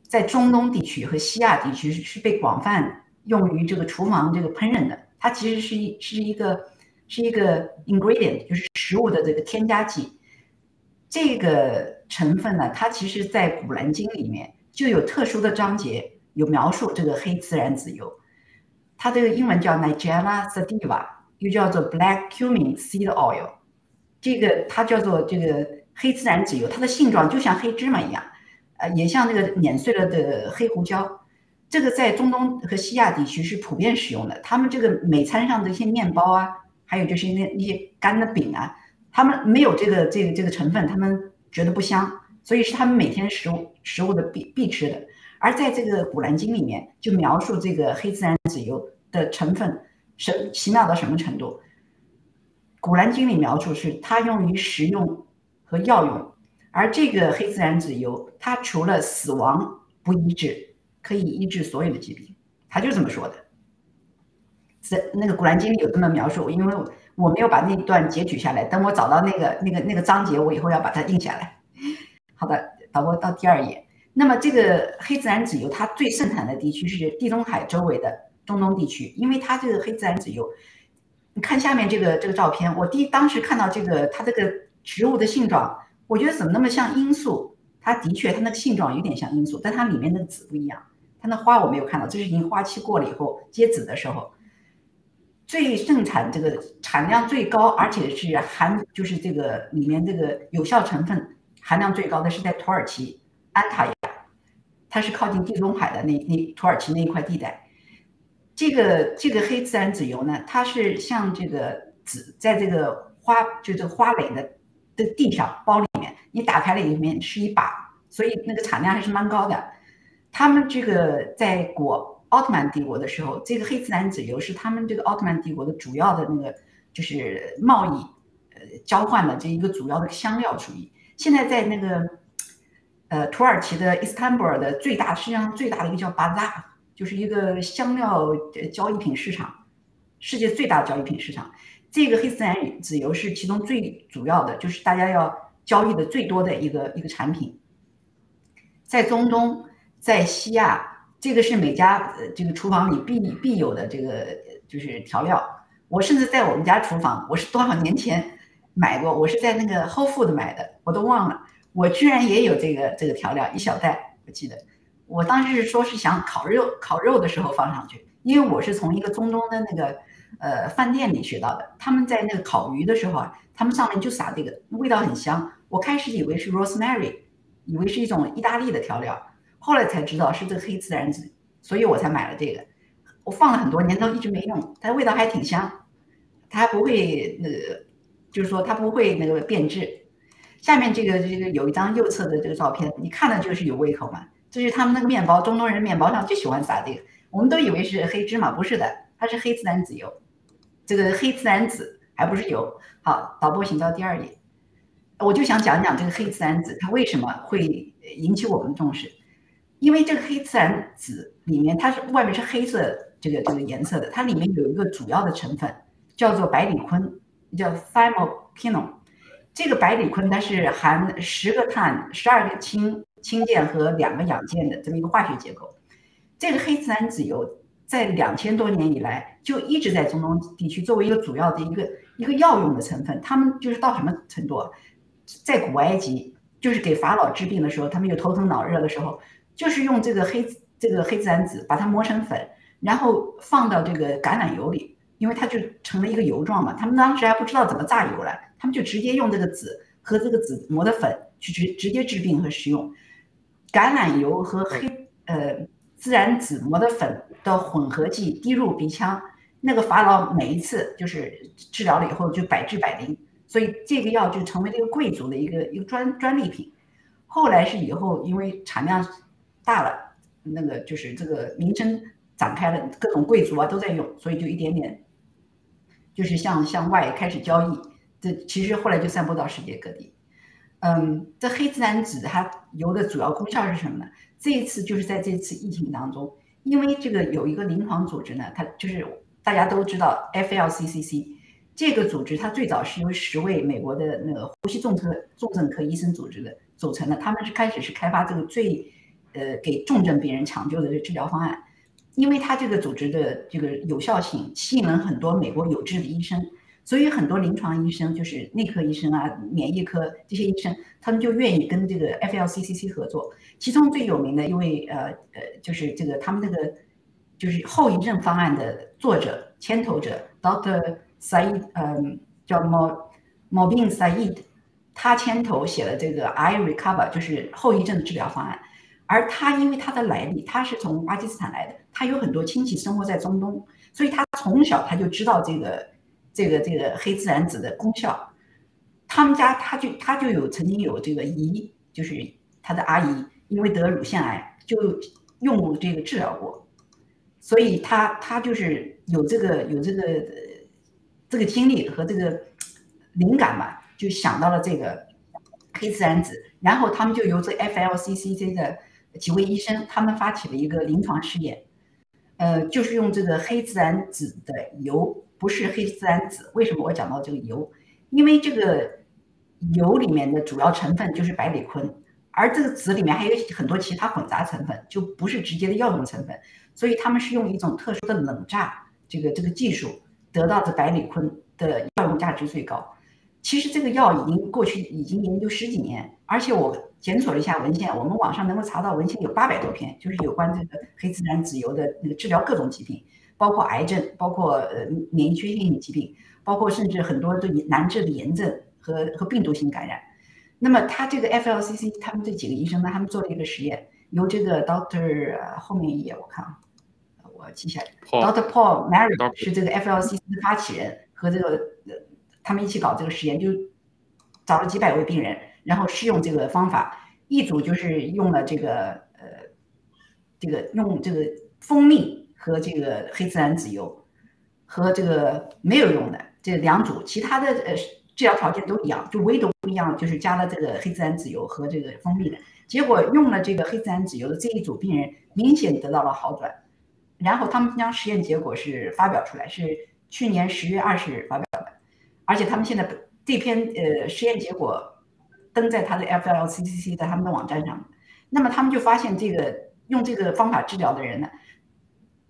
在中东地区和西亚地区是被广泛用于这个厨房这个烹饪的。它其实是一是一个。是一个 ingredient，就是食物的这个添加剂。这个成分呢，它其实在《古兰经》里面就有特殊的章节，有描述这个黑孜然籽油。它这个英文叫 Nigella sativa，又叫做 Black Cumin Seed Oil。这个它叫做这个黑孜然籽油，它的性状就像黑芝麻一样，呃，也像那个碾碎了的黑胡椒。这个在中东和西亚地区是普遍使用的。他们这个每餐上的一些面包啊，还有就是那那些干的饼啊，他们没有这个这个这个成分，他们觉得不香，所以是他们每天食物食物的必必吃的。而在这个《古兰经》里面就描述这个黑自然籽油的成分是奇妙到什么程度？《古兰经》里描述是它用于食用和药用，而这个黑自然籽油它除了死亡不医治。可以医治所有的疾病，他就这么说的。在那个《古兰经》里有这么描述，因为我我没有把那段截取下来，等我找到那个那个那个章节，我以后要把它印下来。好的，导播到第二页。那么这个黑自然籽油，它最盛产的地区是地中海周围的中东地区，因为它这个黑自然籽油，你看下面这个这个照片，我第一当时看到这个它这个植物的性状，我觉得怎么那么像罂粟？它的确，它那个性状有点像罂粟，但它里面那个籽不一样。它那花我没有看到，这是已经花期过了以后结籽的时候，最盛产这个产量最高，而且是含就是这个里面这个有效成分含量最高的是在土耳其安塔亚，它是靠近地中海的那那土耳其那一块地带。这个这个黑自然籽油呢，它是像这个籽在这个花就这个花蕾的的地上包里面，你打开了里面是一把，所以那个产量还是蛮高的。他们这个在国奥特曼帝国的时候，这个黑自然籽油是他们这个奥特曼帝国的主要的那个就是贸易呃交换的这一个主要的香料之一。现在在那个呃土耳其的伊斯坦布尔的最大世界上最大的一个叫巴扎，就是一个香料交易品市场，世界最大的交易品市场。这个黑自然籽油是其中最主要的，就是大家要交易的最多的一个一个产品，在中东。在西亚，这个是每家呃这个厨房里必必有的这个就是调料。我甚至在我们家厨房，我是多少年前买过，我是在那个 Whole Food 买的，我都忘了。我居然也有这个这个调料，一小袋，我记得。我当时是说是想烤肉，烤肉的时候放上去，因为我是从一个中东的那个呃饭店里学到的。他们在那个烤鱼的时候啊，他们上面就撒这个，味道很香。我开始以为是 rosemary，以为是一种意大利的调料。后来才知道是这个黑自然籽，所以我才买了这个。我放了很多年都一直没用，它味道还挺香，它还不会那个，就是说它不会那个变质。下面这个这个有一张右侧的这个照片，你看了就是有胃口嘛？这是他们那个面包，中东人面包上最喜欢撒这个。我们都以为是黑芝麻，不是的，它是黑自然籽油。这个黑自然籽还不是油。好，导播请到第二页。我就想讲讲这个黑自然籽，它为什么会引起我们重视？因为这个黑自然籽里面，它是外面是黑色这个这个颜色的，它里面有一个主要的成分叫做百里坤，叫 thymophenol。这个百里坤它是含十个碳、十二个氢氢键和两个氧键的这么一个化学结构。这个黑自然籽油在两千多年以来就一直在中东地区作为一个主要的一个一个药用的成分。他们就是到什么程度？在古埃及，就是给法老治病的时候，他们有头疼脑热的时候。就是用这个黑这个黑孜然籽把它磨成粉，然后放到这个橄榄油里，因为它就成了一个油状嘛。他们当时还不知道怎么榨油了，他们就直接用这个籽和这个籽磨的粉去直直接治病和食用。橄榄油和黑呃孜然籽磨的粉的混合剂滴入鼻腔，那个法老每一次就是治疗了以后就百治百灵，所以这个药就成为这个贵族的一个一个专专利品。后来是以后因为产量。大了，那个就是这个名称展开了，各种贵族啊都在用，所以就一点点，就是向向外开始交易。这其实后来就散播到世界各地。嗯，这黑自然籽它油的主要功效是什么呢？这一次就是在这次疫情当中，因为这个有一个临床组织呢，它就是大家都知道 FLCCC 这个组织，它最早是由十位美国的那个呼吸重科重症科医生组织的组成的，他们是开始是开发这个最。呃，给重症病人抢救的这治疗方案，因为它这个组织的这个有效性吸引了很多美国有志的医生，所以很多临床医生，就是内科医生啊、免疫科这些医生，他们就愿意跟这个 FLCCC 合作。其中最有名的一位呃呃，就是这个他们那个就是后遗症方案的作者、牵头者 Dr. Said，嗯，叫 Mo Mobin Said，他牵头写了这个 I Recover，就是后遗症的治疗方案。而他因为他的来历，他是从巴基斯坦来的，他有很多亲戚生活在中东，所以他从小他就知道这个这个这个黑自然子的功效。他们家他就他就有曾经有这个姨，就是他的阿姨，因为得乳腺癌就用这个治疗过，所以他他就是有这个有这个这个经历和这个灵感吧，就想到了这个黑自然子，然后他们就由这 FLCCC 的几位医生，他们发起了一个临床试验，呃，就是用这个黑自然籽的油，不是黑自然籽。为什么我讲到这个油？因为这个。油里面的主要成分就是百里坤，而这个籽里面还有很多其他混杂成分，就不是直接的药用成分，所以他们是用一种特殊的冷榨这个这个技术得到的百里坤的药用价值最高。其实这个药已经过去已经研究十几年，而且我检索了一下文献，我们网上能够查到文献有八百多篇，就是有关这个黑自然籽油的那个治疗各种疾病，包括癌症，包括呃免疫缺陷性疾病，包括甚至很多对难治的炎症。和和病毒性感染，那么他这个 FLCC 他们这几个医生呢，他们做了一个实验，由这个 Doctor 后面一页我看啊，我记下来，Doctor Paul Mary 是这个 FLCC 的发起人，和这个呃他们一起搞这个实验，就找了几百位病人，然后试用这个方法，一组就是用了这个呃这个用这个蜂蜜和这个黑自然籽油，和这个没有用的这两组，其他的呃。治疗条件都一样，就唯独不一样，就是加了这个黑自然籽油和这个蜂蜜的。结果用了这个黑自然籽油的这一组病人明显得到了好转。然后他们将实验结果是发表出来，是去年十月二十日发表的。而且他们现在这篇呃实验结果登在他的 FLCCC 在他们的网站上。那么他们就发现，这个用这个方法治疗的人呢，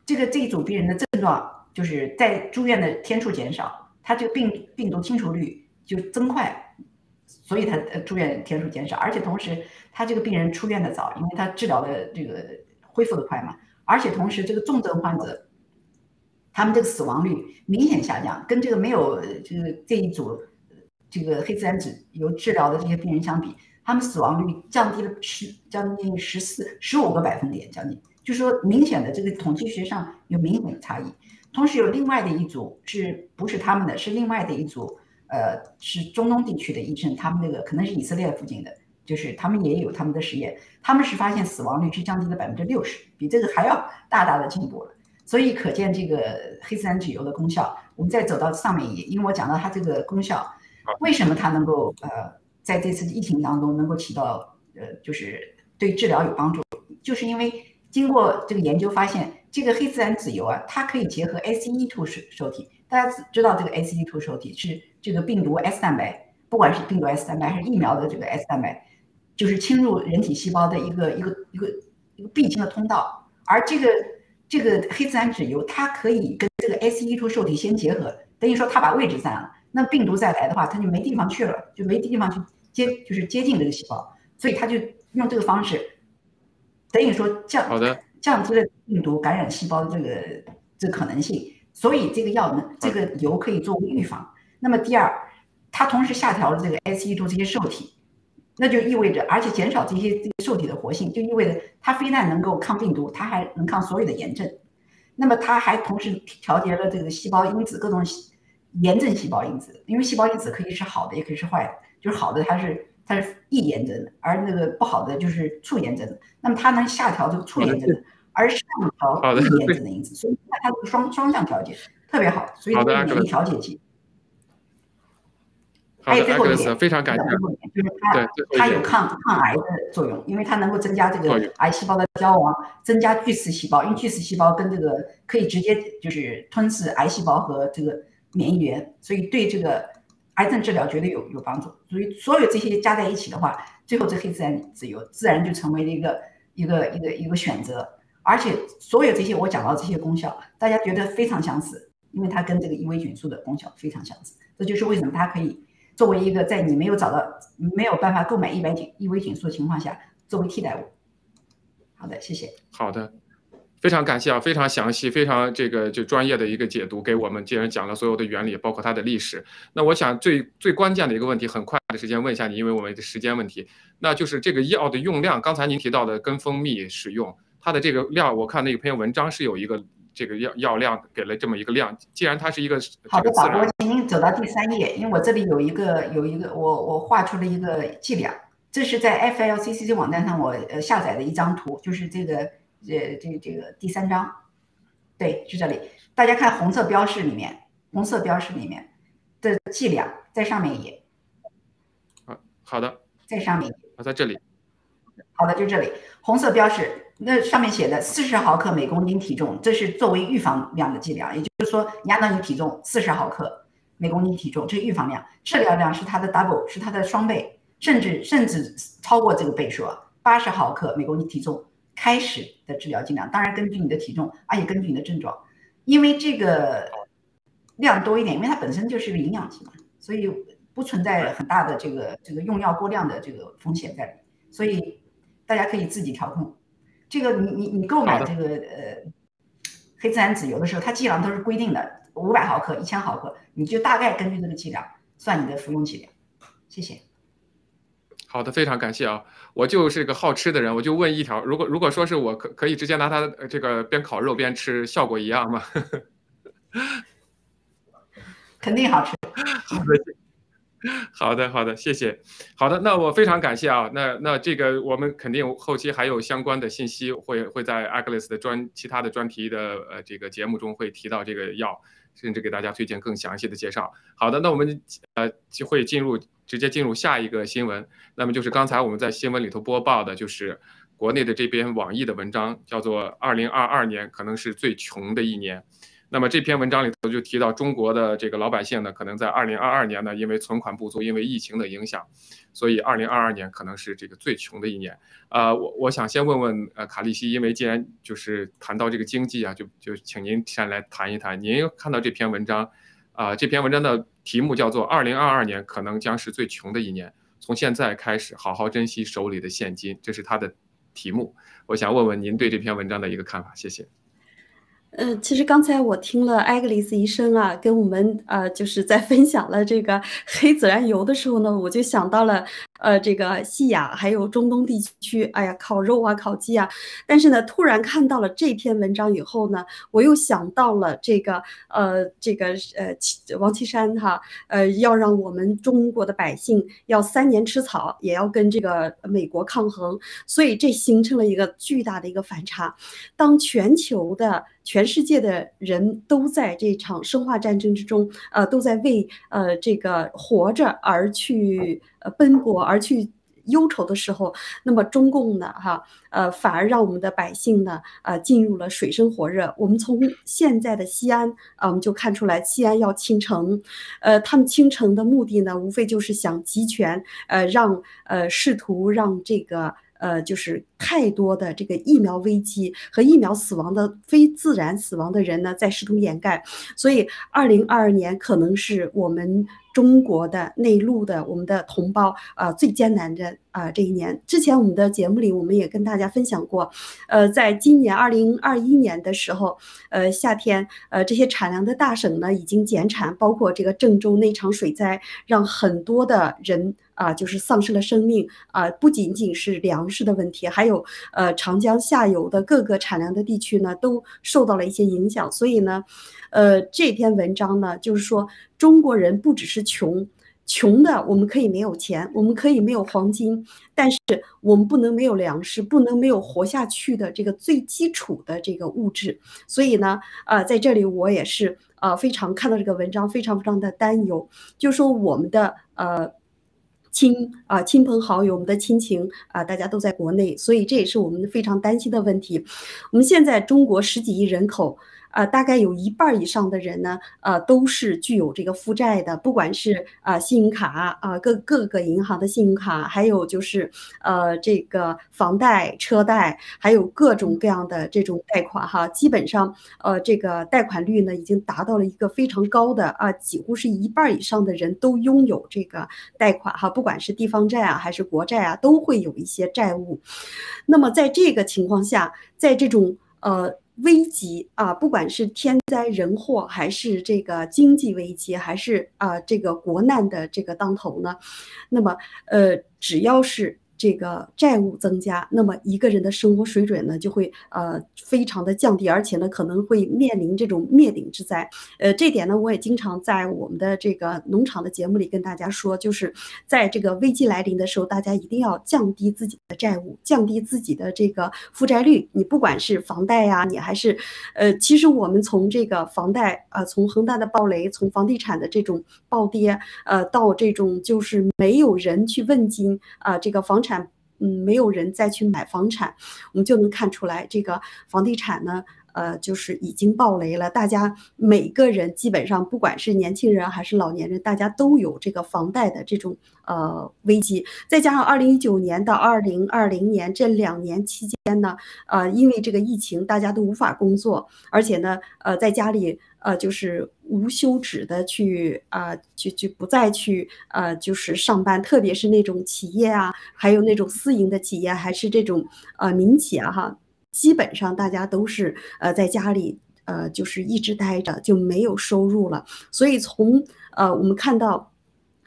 这个这一组病人的症状就是在住院的天数减少，他这个病病毒清除率。就增快，所以他住院天数减少，而且同时他这个病人出院的早，因为他治疗的这个恢复的快嘛，而且同时这个重症患者，他们这个死亡率明显下降，跟这个没有这个这一组这个黑自然籽油治疗的这些病人相比，他们死亡率降低了十将近十四十五个百分点，将近，就是说明显的这个统计学上有明显的差异。同时有另外的一组是不是他们的是另外的一组。呃，是中东地区的医生，他们那个可能是以色列附近的，就是他们也有他们的实验，他们是发现死亡率是降低了百分之六十，比这个还要大大的进步了。所以可见这个黑自然籽油的功效。我们再走到上面一页，因为我讲到它这个功效，为什么它能够呃在这次疫情当中能够起到呃就是对治疗有帮助，就是因为经过这个研究发现，这个黑自然籽油啊，它可以结合 ACE2 受受体。大家知道这个 ACE2 受体是。这个病毒 S 蛋白，不管是病毒 S 蛋白还是疫苗的这个 S 蛋白，就是侵入人体细胞的一个一个一个一个必经的通道。而这个这个黑自然籽油，它可以跟这个 ACE2 受体先结合，等于说它把位置占了。那病毒再来的话，它就没地方去了，就没地方去接，就是接近这个细胞。所以它就用这个方式，等于说降降低了病毒感染细胞的这个这可能性。所以这个药呢，这个油可以作为预防。那么第二，它同时下调了这个 ACE2 这些受体，那就意味着，而且减少这些这些受体的活性，就意味着它非但能够抗病毒，它还能抗所有的炎症。那么它还同时调节了这个细胞因子，各种炎症细胞因子，因为细胞因子可以是好的，也可以是坏的，就是好的它是它是易炎症的，而那个不好的就是促炎症的。那么它能下调这个促炎症的，而上调易炎症的因子，所以它这个双双向调节特别好，所以它是免疫调节剂。还有最后一点，非常感谢。就是它，它有抗抗癌的作用，因为它能够增加这个癌细胞的凋亡，增加巨噬细胞，因为巨噬细胞跟这个可以直接就是吞噬癌细胞和这个免疫源，所以对这个癌症治疗绝对有有帮助。所以所有这些加在一起的话，最后这黑自然籽油自然就成为了一个一个一个一个选择。而且所有这些我讲到这些功效，大家觉得非常相似，因为它跟这个伊维菌素的功效非常相似。这就是为什么它可以。作为一个在你没有找到、没有办法购买一百井异维菌素的情况下，作为替代物。好的，谢谢。好的，非常感谢啊，非常详细、非常这个就专业的一个解读，给我们既然讲了所有的原理，包括它的历史。那我想最最关键的一个问题，很快的时间问一下你，因为我们的时间问题，那就是这个药的用量，刚才您提到的跟蜂蜜使用，它的这个量，我看那篇文章是有一个这个药药量给了这么一个量，既然它是一个好的，法国，请您走到第三页，因为我这里有一个有一个我我画出了一个剂量，这是在 FLCCC 网站上我呃下载的一张图，就是这个呃这这个第三章，对，是这里，大家看红色标示里面，红色标示里面的剂量在上面一页。好的，在上面啊，在这里。好的，就这里，红色标示，那上面写的四十毫克每公斤体重，这是作为预防量的剂量，也就是说，你按照你体重四十毫克每公斤体重，这是预防量，治疗量是它的 double，是它的双倍，甚至甚至超过这个倍数，八十毫克每公斤体重开始的治疗剂量，当然根据你的体重，而且根据你的症状，因为这个量多一点，因为它本身就是个营养剂嘛，所以。不存在很大的这个这个用药过量的这个风险在里，所以大家可以自己调控。这个你你你购买这个呃黑自然籽油的时候它剂量都是规定的，五百毫克、一千毫克，你就大概根据这个剂量算你的服用剂量。谢谢。好的，非常感谢啊！我就是个好吃的人，我就问一条：如果如果说是我可可以直接拿它这个边烤肉边吃，效果一样吗？肯定好吃。好的。好的，好的，谢谢。好的，那我非常感谢啊。那那这个我们肯定后期还有相关的信息会会在 Agnes 的专其他的专题的呃这个节目中会提到这个药，甚至给大家推荐更详细的介绍。好的，那我们呃就会进入直接进入下一个新闻。那么就是刚才我们在新闻里头播报的，就是国内的这篇网易的文章，叫做《二零二二年可能是最穷的一年》。那么这篇文章里头就提到，中国的这个老百姓呢，可能在二零二二年呢，因为存款不足，因为疫情的影响，所以二零二二年可能是这个最穷的一年。呃，我我想先问问呃卡利西，因为既然就是谈到这个经济啊，就就请您先来谈一谈。您看到这篇文章，啊，这篇文章的题目叫做《二零二二年可能将是最穷的一年》，从现在开始好好珍惜手里的现金，这是他的题目。我想问问您对这篇文章的一个看法，谢谢。呃，其实刚才我听了艾格丽斯医生啊，跟我们呃，就是在分享了这个黑孜然油的时候呢，我就想到了。呃，这个西亚还有中东地区，哎呀，烤肉啊，烤鸡啊。但是呢，突然看到了这篇文章以后呢，我又想到了这个，呃，这个呃，王岐山哈，呃，要让我们中国的百姓要三年吃草，也要跟这个美国抗衡，所以这形成了一个巨大的一个反差。当全球的全世界的人都在这场生化战争之中，呃，都在为呃这个活着而去。呃，奔波而去忧愁的时候，那么中共呢，哈，呃，反而让我们的百姓呢，呃，进入了水深火热。我们从现在的西安啊，我们就看出来，西安要倾城，呃，他们倾城的目的呢，无非就是想集权，呃，让呃，试图让这个。呃，就是太多的这个疫苗危机和疫苗死亡的非自然死亡的人呢，在试图掩盖，所以二零二二年可能是我们中国的内陆的我们的同胞啊最艰难的啊这一年。之前我们的节目里我们也跟大家分享过，呃，在今年二零二一年的时候，呃夏天，呃这些产粮的大省呢已经减产，包括这个郑州那场水灾，让很多的人。啊，就是丧失了生命啊！不仅仅是粮食的问题，还有呃长江下游的各个产粮的地区呢，都受到了一些影响。所以呢，呃，这篇文章呢，就是说中国人不只是穷，穷的我们可以没有钱，我们可以没有黄金，但是我们不能没有粮食，不能没有活下去的这个最基础的这个物质。所以呢，啊，在这里我也是啊，非常看到这个文章，非常非常的担忧，就说我们的呃。亲啊，亲朋好友，我们的亲情啊，大家都在国内，所以这也是我们非常担心的问题。我们现在中国十几亿人口。啊，大概有一半以上的人呢，呃，都是具有这个负债的，不管是啊信用卡啊各各个银行的信用卡，还有就是呃这个房贷、车贷，还有各种各样的这种贷款哈，基本上呃这个贷款率呢已经达到了一个非常高的啊，几乎是一半以上的人都拥有这个贷款哈，不管是地方债啊还是国债啊，都会有一些债务。那么在这个情况下，在这种呃。危机啊，不管是天灾人祸，还是这个经济危机，还是啊这个国难的这个当头呢，那么呃，只要是。这个债务增加，那么一个人的生活水准呢就会呃非常的降低，而且呢可能会面临这种灭顶之灾。呃，这点呢我也经常在我们的这个农场的节目里跟大家说，就是在这个危机来临的时候，大家一定要降低自己的债务，降低自己的这个负债率。你不管是房贷呀，你还是呃，其实我们从这个房贷啊，从恒大的暴雷，从房地产的这种暴跌，呃，到这种就是没有人去问津啊，这个房产。嗯，没有人再去买房产，我们就能看出来，这个房地产呢，呃，就是已经暴雷了。大家每个人基本上，不管是年轻人还是老年人，大家都有这个房贷的这种呃危机。再加上二零一九年到二零二零年这两年期间呢，呃，因为这个疫情，大家都无法工作，而且呢，呃，在家里。呃，就是无休止的去啊，就就不再去呃，就是上班，特别是那种企业啊，还有那种私营的企业，还是这种呃民企啊，哈，基本上大家都是呃在家里呃，就是一直待着，就没有收入了。所以从呃我们看到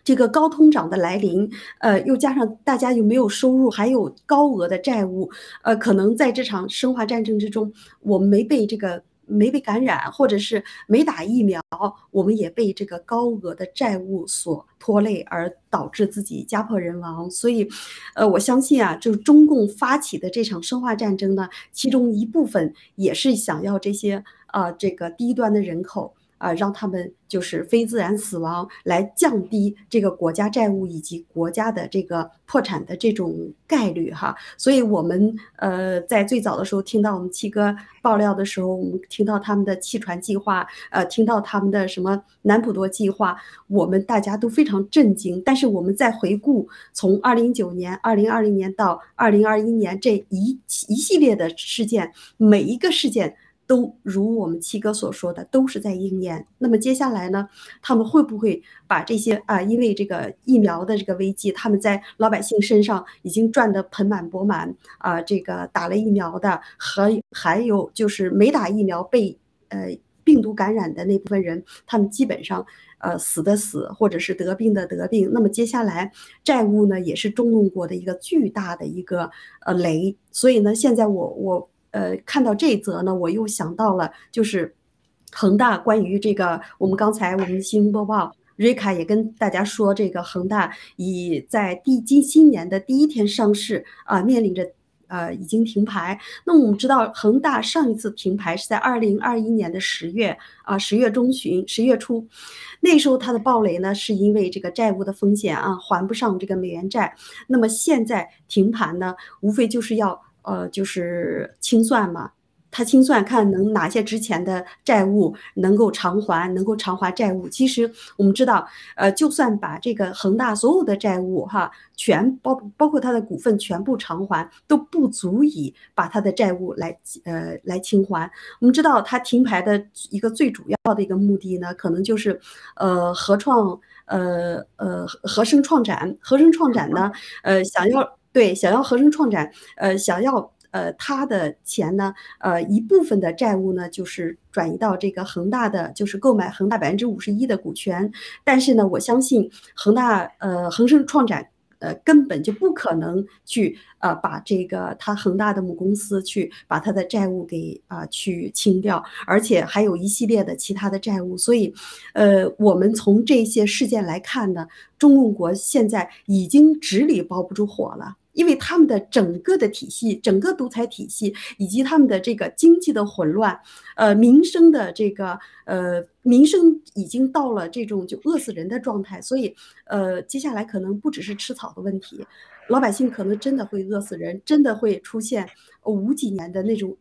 这个高通胀的来临，呃，又加上大家又没有收入，还有高额的债务，呃，可能在这场生化战争之中，我们没被这个。没被感染，或者是没打疫苗，我们也被这个高额的债务所拖累，而导致自己家破人亡。所以，呃，我相信啊，就是中共发起的这场生化战争呢，其中一部分也是想要这些啊，这个低端的人口。啊，让他们就是非自然死亡，来降低这个国家债务以及国家的这个破产的这种概率哈。所以，我们呃在最早的时候听到我们七哥爆料的时候，我们听到他们的弃船计划，呃，听到他们的什么南普多计划，我们大家都非常震惊。但是，我们在回顾从二零一九年、二零二零年到二零二一年这一一系列的事件，每一个事件。都如我们七哥所说的，都是在应验。那么接下来呢，他们会不会把这些啊，因为这个疫苗的这个危机，他们在老百姓身上已经赚得盆满钵满啊？这个打了疫苗的和还有就是没打疫苗被呃病毒感染的那部分人，他们基本上呃死的死，或者是得病的得病。那么接下来债务呢，也是中共国的一个巨大的一个呃雷。所以呢，现在我我。呃，看到这一则呢，我又想到了，就是恒大关于这个，我们刚才我们的新闻播报，瑞卡也跟大家说，这个恒大已在第今今年的第一天上市啊，面临着呃已经停牌。那我们知道，恒大上一次停牌是在二零二一年的十月啊，十月中旬、十月初，那时候它的暴雷呢，是因为这个债务的风险啊，还不上这个美元债。那么现在停盘呢，无非就是要。呃，就是清算嘛，他清算看能哪些之前的债务能够偿还，能够偿还债务。其实我们知道，呃，就算把这个恒大所有的债务哈，全包包括他的股份全部偿还，都不足以把他的债务来呃来清还。我们知道他停牌的一个最主要的一个目的呢，可能就是呃合创呃呃合生创展，合生创展呢 呃想要。对，想要合生创展，呃，想要呃他的钱呢，呃一部分的债务呢，就是转移到这个恒大的，就是购买恒大百分之五十一的股权。但是呢，我相信恒大呃恒生创展。呃，根本就不可能去呃把这个他恒大的母公司去把他的债务给啊去清掉，而且还有一系列的其他的债务，所以，呃，我们从这些事件来看呢，中共国现在已经纸里包不住火了。因为他们的整个的体系，整个独裁体系，以及他们的这个经济的混乱，呃，民生的这个呃，民生已经到了这种就饿死人的状态，所以，呃，接下来可能不只是吃草的问题，老百姓可能真的会饿死人，真的会出现五几年的那种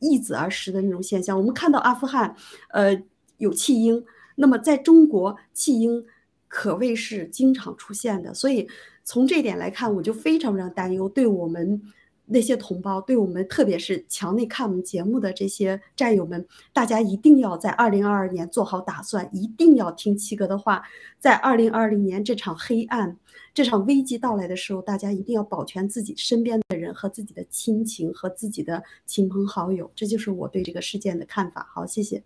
易子而食的那种现象。我们看到阿富汗，呃，有弃婴，那么在中国弃婴可谓是经常出现的，所以。从这点来看，我就非常非常担忧，对我们那些同胞，对我们特别是墙内看我们节目的这些战友们，大家一定要在二零二二年做好打算，一定要听七哥的话，在二零二零年这场黑暗、这场危机到来的时候，大家一定要保全自己身边的人和自己的亲情和自己的亲朋好友，这就是我对这个事件的看法。好，谢谢。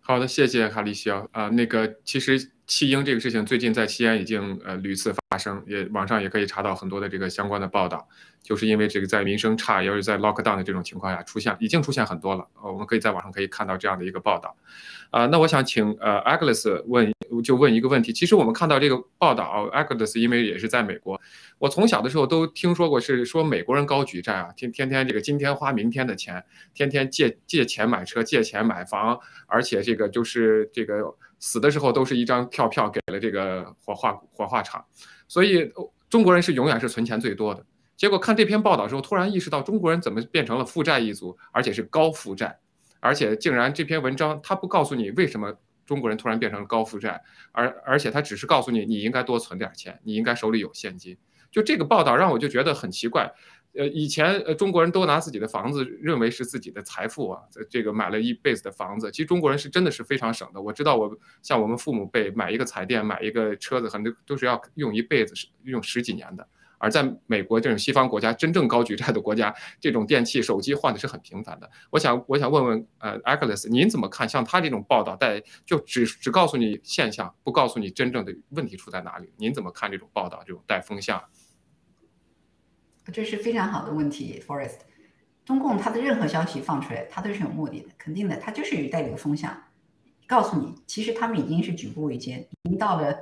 好的，谢谢哈利西奥啊。那个其实弃婴这个事情最近在西安已经呃屡次发生，也网上也可以查到很多的这个相关的报道，就是因为这个在民生差，又是在 lockdown 的这种情况下出现，已经出现很多了。呃，我们可以在网上可以看到这样的一个报道。啊，那我想请呃 Agnes 问。就问一个问题，其实我们看到这个报道 a g d e s 因为也是在美国，我从小的时候都听说过，是说美国人高举债啊，天天天这个今天花明天的钱，天天借借钱买车，借钱买房，而且这个就是这个死的时候都是一张票票给了这个火化火化场，所以中国人是永远是存钱最多的。结果看这篇报道之后，突然意识到中国人怎么变成了负债一族，而且是高负债，而且竟然这篇文章他不告诉你为什么。中国人突然变成了高负债，而而且他只是告诉你你应该多存点钱，你应该手里有现金。就这个报道让我就觉得很奇怪。呃，以前呃中国人都拿自己的房子认为是自己的财富啊，这个买了一辈子的房子。其实中国人是真的是非常省的。我知道我像我们父母辈买一个彩电买一个车子，很多都是要用一辈子，用十几年的。而在美国这种西方国家，真正高举债的国家，这种电器、手机换的是很频繁的。我想，我想问问，呃，Agnes，您怎么看？像他这种报道，带就只只告诉你现象，不告诉你真正的问题出在哪里？您怎么看这种报道，这种带风向？这是非常好的问题，Forest。中共他的任何消息放出来，他都是有目的的，肯定的，他就是带领风向，告诉你，其实他们已经是举步维艰，已经到了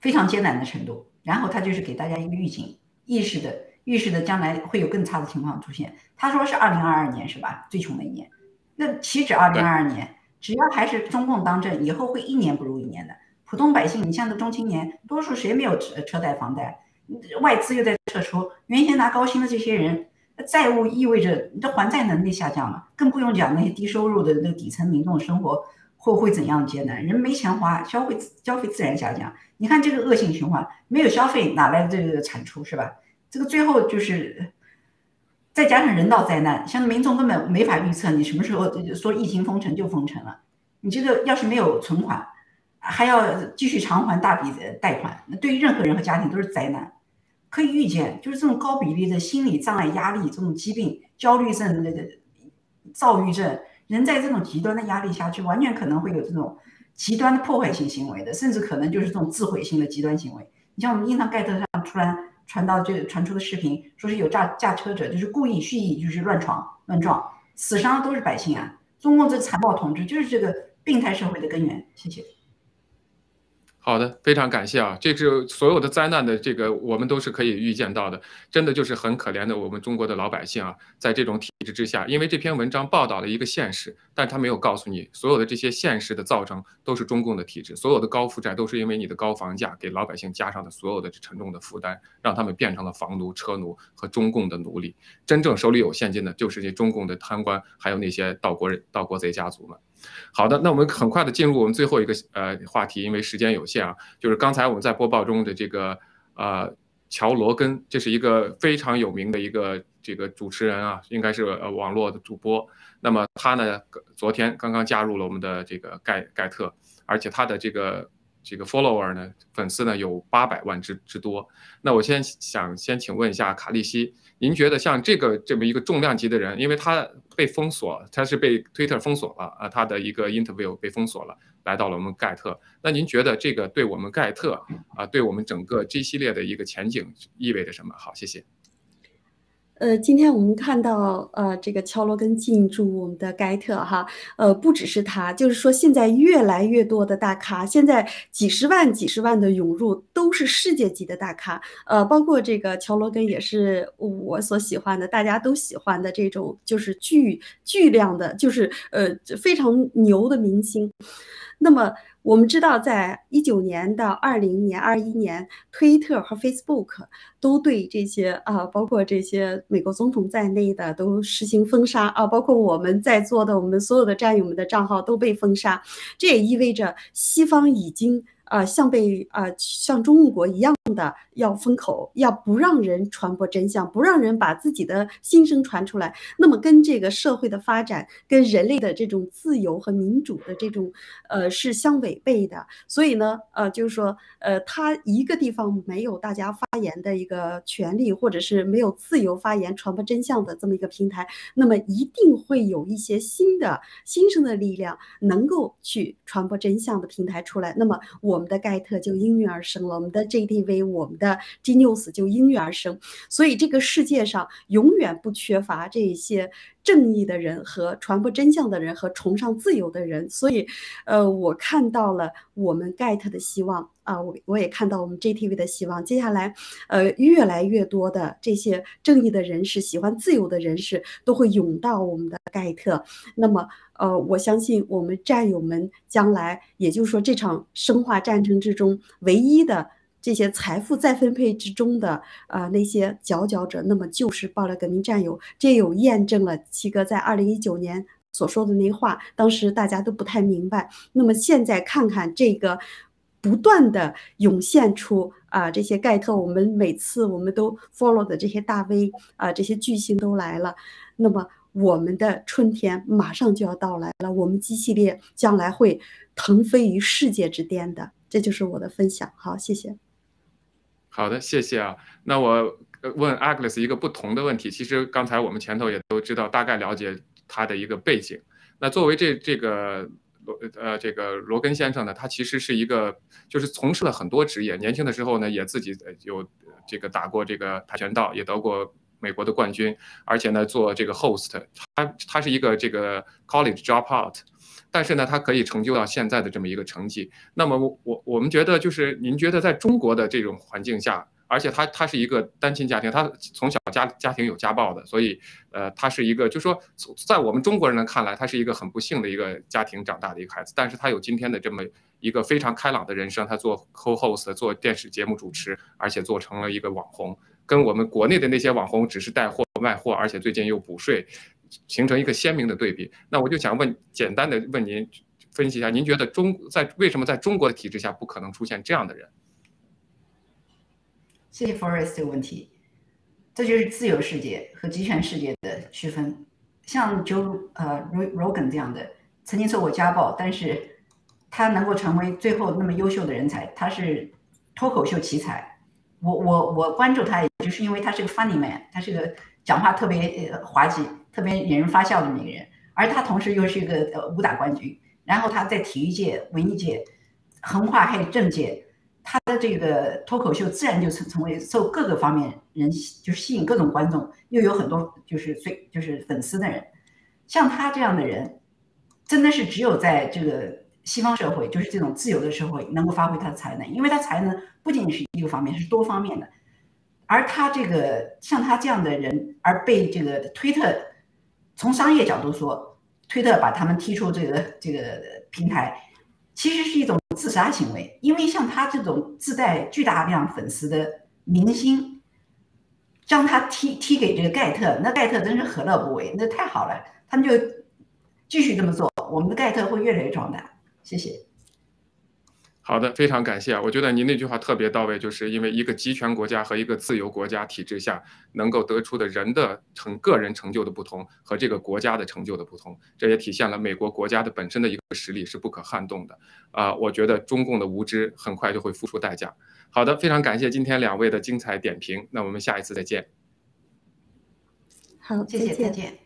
非常艰难的程度。然后他就是给大家一个预警，意识的预示的将来会有更差的情况出现。他说是二零二二年是吧？最穷的一年。那岂止二零二二年？只要还是中共当政，以后会一年不如一年的。普通百姓，你像这中青年，多数谁没有车车贷房贷？外资又在撤出，原先拿高薪的这些人，债务意味着你的还债能力下降了。更不用讲那些低收入的那个底层民众生活会会怎样艰难？人没钱花，消费消费自然下降。你看这个恶性循环，没有消费哪来的这个产出是吧？这个最后就是再加上人道灾难，像民众根本没法预测你什么时候说疫情封城就封城了。你这个要是没有存款，还要继续偿还大笔的贷款，那对于任何人和家庭都是灾难。可以预见，就是这种高比例的心理障碍、压力这种疾病、焦虑症、那个躁郁症，人在这种极端的压力下去，完全可能会有这种。极端的破坏性行为的，甚至可能就是这种自毁性的极端行为。你像我们印堂盖特上突然传到这传出的视频，说是有驾驾车者就是故意蓄意就是乱闯乱撞，死伤的都是百姓啊！中共这残暴统治就是这个病态社会的根源。谢谢。好的，非常感谢啊！这是所有的灾难的这个，我们都是可以预见到的。真的就是很可怜的我们中国的老百姓啊，在这种体制之下，因为这篇文章报道了一个现实，但他没有告诉你，所有的这些现实的造成都是中共的体制，所有的高负债都是因为你的高房价给老百姓加上的所有的沉重的负担，让他们变成了房奴、车奴和中共的奴隶。真正手里有现金的，就是这中共的贪官，还有那些盗国人、盗国贼家族们。好的，那我们很快的进入我们最后一个呃话题，因为时间有限啊，就是刚才我们在播报中的这个呃乔罗根，这是一个非常有名的一个这个主持人啊，应该是呃网络的主播。那么他呢，昨天刚刚加入了我们的这个盖盖特，而且他的这个这个 follower 呢，粉丝呢有八百万之之多。那我先想先请问一下卡利西。您觉得像这个这么一个重量级的人，因为他被封锁，他是被 Twitter 封锁了啊，他的一个 interview 被封锁了，来到了我们盖特。那您觉得这个对我们盖特啊，对我们整个 G 系列的一个前景意味着什么？好，谢谢。呃，今天我们看到，呃，这个乔罗根进驻我们的盖特哈，呃，不只是他，就是说现在越来越多的大咖，现在几十万、几十万的涌入，都是世界级的大咖，呃，包括这个乔罗根也是我所喜欢的，大家都喜欢的这种，就是巨巨量的，就是呃非常牛的明星，那么。我们知道，在一九年到二零年、二一年，推特和 Facebook 都对这些啊，包括这些美国总统在内的都实行封杀啊，包括我们在座的我们所有的战友们的账号都被封杀。这也意味着西方已经啊，像被啊像中国一样的要封口，要不让人传播真相，不让人把自己的心声传出来，那么跟这个社会的发展，跟人类的这种自由和民主的这种呃是相违背的。所以呢，呃，就是说，呃，他一个地方没有大家发言的一个权利，或者是没有自由发言、传播真相的这么一个平台，那么一定会有一些新的新生的力量能够去传播真相的平台出来。那么我。们的盖特就应运而生了，我们的 JTV，我们的 G News 就应运而生。所以这个世界上永远不缺乏这些正义的人和传播真相的人和崇尚自由的人。所以，呃，我看到了我们盖特的希望啊，我我也看到我们 JTV 的希望。接下来，呃，越来越多的这些正义的人士、喜欢自由的人士都会涌到我们的盖特。那么。呃，我相信我们战友们将来，也就是说这场生化战争之中唯一的这些财富再分配之中的啊那些佼佼者，那么就是爆料革命战友。这有验证了七哥在二零一九年所说的那话，当时大家都不太明白。那么现在看看这个不断的涌现出啊这些盖特，我们每次我们都 follow 的这些大 V 啊这些巨星都来了，那么。我们的春天马上就要到来了，我们机系列将来会腾飞于世界之巅的，这就是我的分享。好，谢谢。好的，谢谢啊。那我问 Agnes 一个不同的问题，其实刚才我们前头也都知道，大概了解他的一个背景。那作为这这个罗呃这个罗根先生呢，他其实是一个就是从事了很多职业，年轻的时候呢也自己有这个打过这个跆拳道，也得过。美国的冠军，而且呢，做这个 host，他他是一个这个 college dropout，但是呢，他可以成就到现在的这么一个成绩。那么我我我们觉得，就是您觉得在中国的这种环境下，而且他他是一个单亲家庭，他从小家家庭有家暴的，所以呃，他是一个，就说在我们中国人的看来，他是一个很不幸的一个家庭长大的一个孩子。但是他有今天的这么一个非常开朗的人生，他做 co-host，做电视节目主持，而且做成了一个网红。跟我们国内的那些网红只是带货卖货，而且最近又补税，形成一个鲜明的对比。那我就想问，简单的问您分析一下，您觉得中在为什么在中国的体制下不可能出现这样的人？谢谢 Forest 这个问题，这就是自由世界和集权世界的区分。像 Joe 呃 Rogan 这样的，曾经受过家暴，但是他能够成为最后那么优秀的人才，他是脱口秀奇才。我我我关注他，也就是因为他是个 funny man，他是个讲话特别呃滑稽、特别引人发笑的那个人，而他同时又是一个呃武打冠军，然后他在体育界、文艺界横跨还有政界，他的这个脱口秀自然就成成为受各个方面人就是吸引各种观众，又有很多就是最就是粉丝的人，像他这样的人，真的是只有在这个。西方社会就是这种自由的社会，能够发挥他的才能，因为他才能不仅仅是一个方面，是多方面的。而他这个像他这样的人，而被这个推特从商业角度说，推特把他们踢出这个这个平台，其实是一种自杀行为。因为像他这种自带巨大量粉丝的明星，将他踢踢给这个盖特，那盖特真是何乐不为？那太好了，他们就继续这么做，我们的盖特会越来越壮大。谢谢。好的，非常感谢啊！我觉得您那句话特别到位，就是因为一个集权国家和一个自由国家体制下，能够得出的人的成个人成就的不同和这个国家的成就的不同，这也体现了美国国家的本身的一个实力是不可撼动的啊！我觉得中共的无知很快就会付出代价。好的，非常感谢今天两位的精彩点评，那我们下一次再见。好，谢谢，再见。